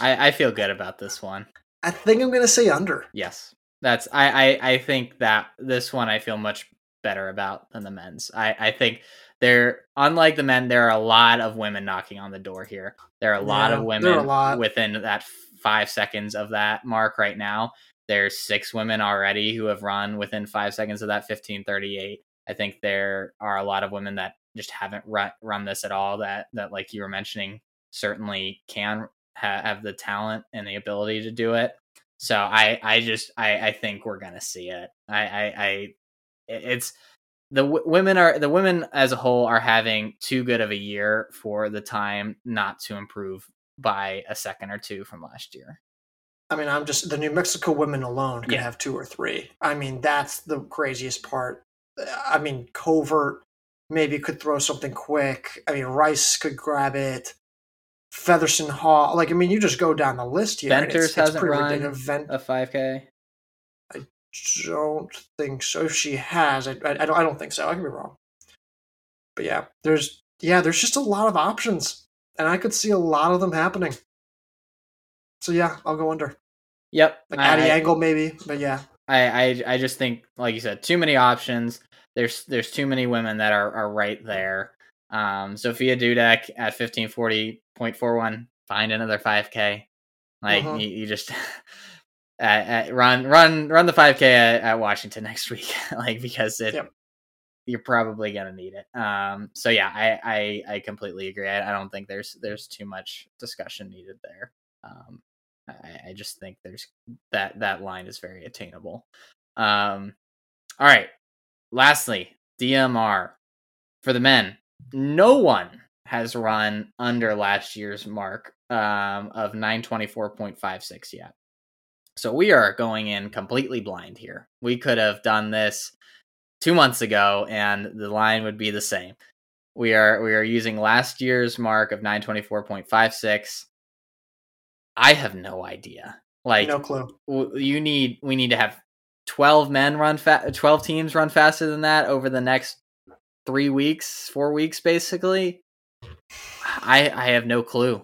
I I feel good about this one. I think I'm gonna say under. Yes, that's I I I think that this one I feel much better about than the men's. I I think there unlike the men there are a lot of women knocking on the door here. There are a lot Yeah, of women a lot. within that 5 seconds of that mark right now. There's six women already who have run within 5 seconds of that 1538. I think there are a lot of women that just haven't run, run this at all that that like you were mentioning certainly can ha- have the talent and the ability to do it. So I I just I I think we're gonna see it. I I, I it's the w- women are the women as a whole are having too good of a year for the time not to improve by a second or two from last year. I mean, I'm just the New Mexico women alone could Yeah. have two or three. I mean, that's the craziest part. I mean, Covert maybe could throw something quick. I mean, Rice could grab it. Featherson Hall, like I mean, you just go down the list here. it's- Venters it's hasn't pretty run ridiculous. A 5K. I don't think so. If she has, I, I, I don't. I don't think so. I can be wrong. But yeah, there's yeah, there's just a lot of options, and I could see a lot of them happening. So yeah, I'll go under. Yep. Like I- Angle, maybe. But yeah, I, I I just think, like you said, too many options. There's there's too many women that are, are right there. Um, Sophia Dudek at fifteen forty point four one. Find another five k. Like Mhm. you, you just at, at, run run run the five k at, at Washington next week. like because it Yep. you're probably gonna need it. Um, so yeah, I I, I completely agree. I, I don't think there's there's too much discussion needed there. Um, I, I just think there's that that line is very attainable. Um, all right. Lastly, DMR for the men. No one has run under last year's mark um, of 924.56 yet. So we are going in completely blind here. We could have done this two months ago, and the line would be the same. We are we are using last year's mark of 924.56. I have no idea. Like no clue. w- you need we need to have 12 men run fa- 12 teams run faster than that over the next 3 weeks, 4 weeks basically. I I have no clue.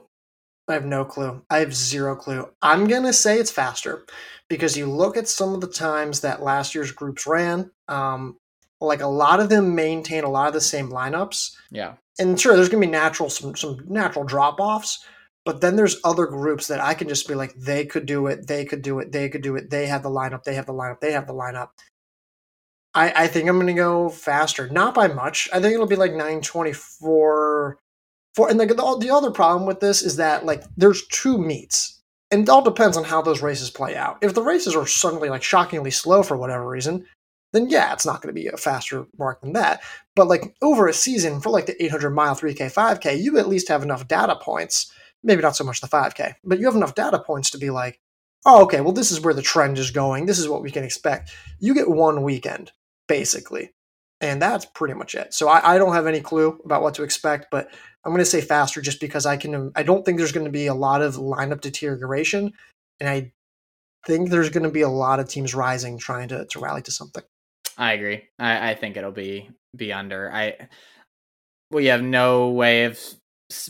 I have no clue. I have zero clue. I'm gonna say it's faster because you look at some of the times that last year's groups ran. Um, like a lot of them maintain a lot of the same lineups. Yeah. and sure there's gonna be natural some some natural drop offs but then there's other groups that i can just be like they could do it they could do it they could do it they have the lineup they have the lineup they have the lineup i i think i'm gonna go faster not by much i think it'll be like 924 for and the, the, the other problem with this is that like there's two meets and it all depends on how those races play out if the races are suddenly like shockingly slow for whatever reason then yeah it's not going to be a faster mark than that but like over a season for like the 800 mile 3K, 5K, you at least have enough data points. Maybe not so much the 5K, but you have enough data points to be like, oh, okay, well, this is where the trend is going. This is what we can expect. You get one weekend, basically. And that's pretty much it. So I, I don't have any clue about what to expect, but I'm going to say faster just because I can. I don't think there's going to be a lot of lineup deterioration, and I think there's going to be a lot of teams rising trying to, to rally to something. I agree. I, I think it'll be be under. I we have no way of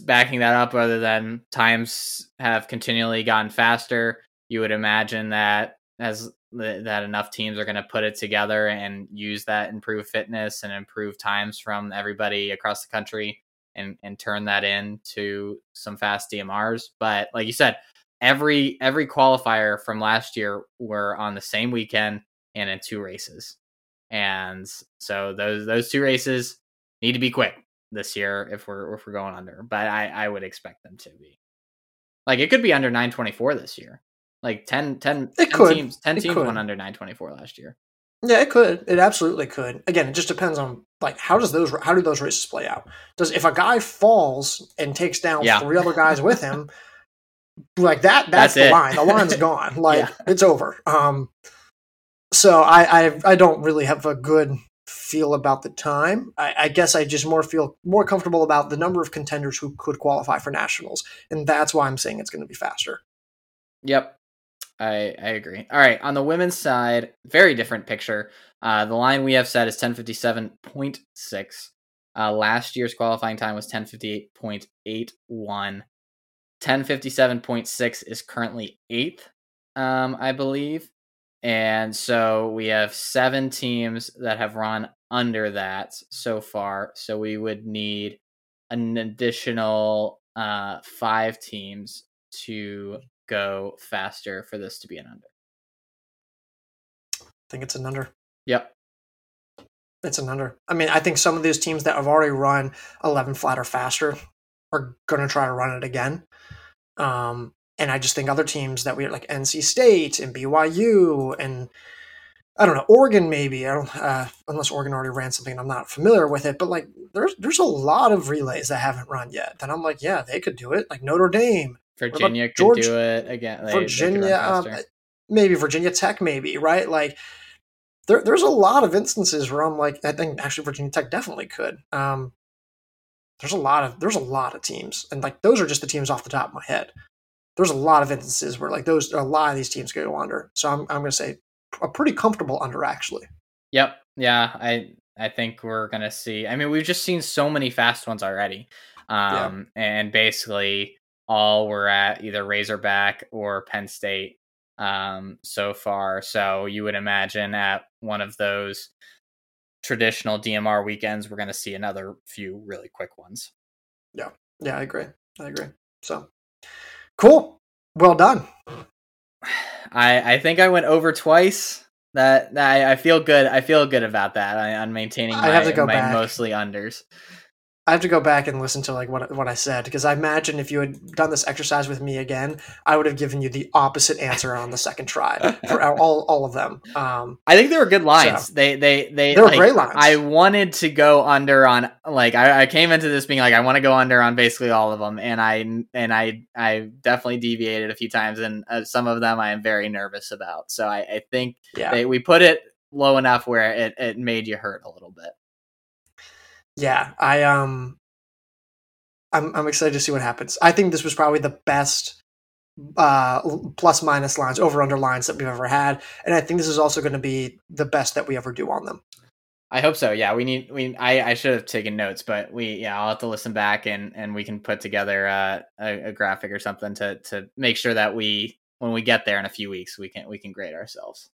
backing that up other than times have continually gotten faster. You would imagine that as th- that enough teams are going to put it together and use that improved fitness and improve times from everybody across the country and and turn that into some fast DMRs. But like you said, every every qualifier from last year were on the same weekend and in two races. And so those those two races need to be quick this year if we're if we're going under. But I I would expect them to be. Like it could be under 924 this year. Like 10 10, 10 teams 10 it teams could. went under 924 last year. Yeah, it could. It absolutely could. Again, it just depends on like how does those how do those races play out? Does if a guy falls and takes down Yeah. three other guys with him, like that that's, That's the it. line. The line's gone. Like Yeah. it's over. Um so I, I I don't really have a good feel about the time. I, I guess I just more feel more comfortable about the number of contenders who could qualify for nationals, and that's why I'm saying it's going to be faster. Yep. I I agree. All right, on the women's side, very different picture. Uh, the line we have set is 1057.6. Uh, last year's qualifying time was 1058.81. 1057.6 is currently eighth, um, I believe. And so we have seven teams that have run under that so far. So we would need an additional uh, five teams to go faster for this to be an under. I think it's an under. Yep. It's an under. I mean, I think some of these teams that have already run 11 flat or faster are going to try to run it again. Um, and I just think other teams that we like NC State and BYU and I don't know Oregon maybe I don't uh, unless Oregon already ran something and I'm not familiar with it, but like there's there's a lot of relays that haven't run yet. That I'm like, yeah, they could do it. Like Notre Dame, Virginia could George- do it again. They- they could run Virginia, um, maybe Virginia Tech, maybe right? Like there, there's a lot of instances where I'm like, I think actually Virginia Tech definitely could. Um, there's a lot of there's a lot of teams, and like those are just the teams off the top of my head. There's a lot of instances where like those a lot of these teams could go under. So I'm I'm gonna say a pretty comfortable under actually. Yep. Yeah. I I think we're gonna see. I mean, we've just seen so many fast ones already. Um, and basically all were at either Razorback or Penn State um so far. So you would imagine at one of those traditional DMR weekends, we're gonna see another few really quick ones. Yeah, Yeah, I agree. I agree. So cool. Well done. I I think I went over twice. That, I, I feel good. I feel good about that. I, am maintaining I have to go my back. mostly unders. I have to go back and listen to like what what I said because I imagine if you had done this exercise with me again, I would have given you the opposite answer on the second try for all all of them. Um, I think they were good lines. They they they They were like, great lines. I wanted to go under on like I, I came into this being like I want to go under on basically all of them, and I and I I definitely deviated a few times, and uh, some of them I am very nervous about. So I, I think yeah, they, we put it low enough where it, it made you hurt a little bit. Yeah. I um, I'm I'm excited to see what happens. I think this was probably the best uh plus minus lines over under lines that we've ever had, and I think this is also going to be the best that we ever do on them. I hope so. Yeah, we need we. I, I should have taken notes, but we yeah I'll have to listen back and and we can put together uh, a, a graphic or something to to make sure that we when we get there in a few weeks we can we can grade ourselves.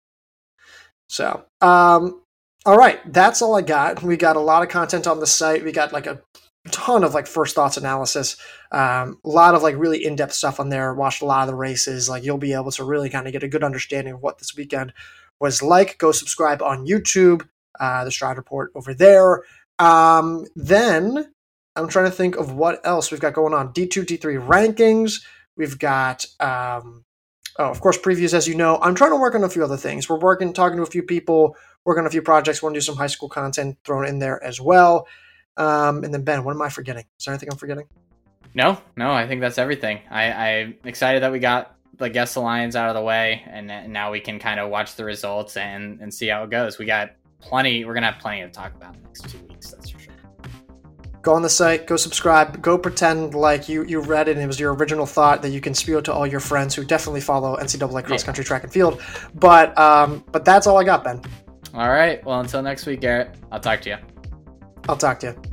So, um, all right, that's all I got. We got a lot of content on the site. We got like a ton of like first thoughts analysis, um, a lot of like really in depth stuff on there. Watched a lot of the races. Like you'll be able to really kind of get a good understanding of what this weekend was like. Go subscribe on YouTube, uh, the Stride Report over there. Um, then I'm trying to think of what else we've got going on. D2, D3 rankings. We've got um, oh, of course, previews, as you know. I'm trying to work on a few other things. We're working, talking to a few people, working on a few projects. Want to do some high school content thrown in there as well. Um, and then Ben, what am I forgetting? Is there anything I'm forgetting? No, no, I think that's everything. I, I'm excited that we got the guest alliance out of the way, and, and now we can kind of watch the results and and see how it goes. We got plenty. We're gonna have plenty to talk about in the next two weeks. That's for sure. Go on the site, go subscribe, go pretend like you you read it and it was your original thought that you can spew it to all your friends who definitely follow NCAA cross country track and field. But um, but that's all I got, Ben. All right. Well, until next week, Garrett. I'll talk to you. I'll talk to you.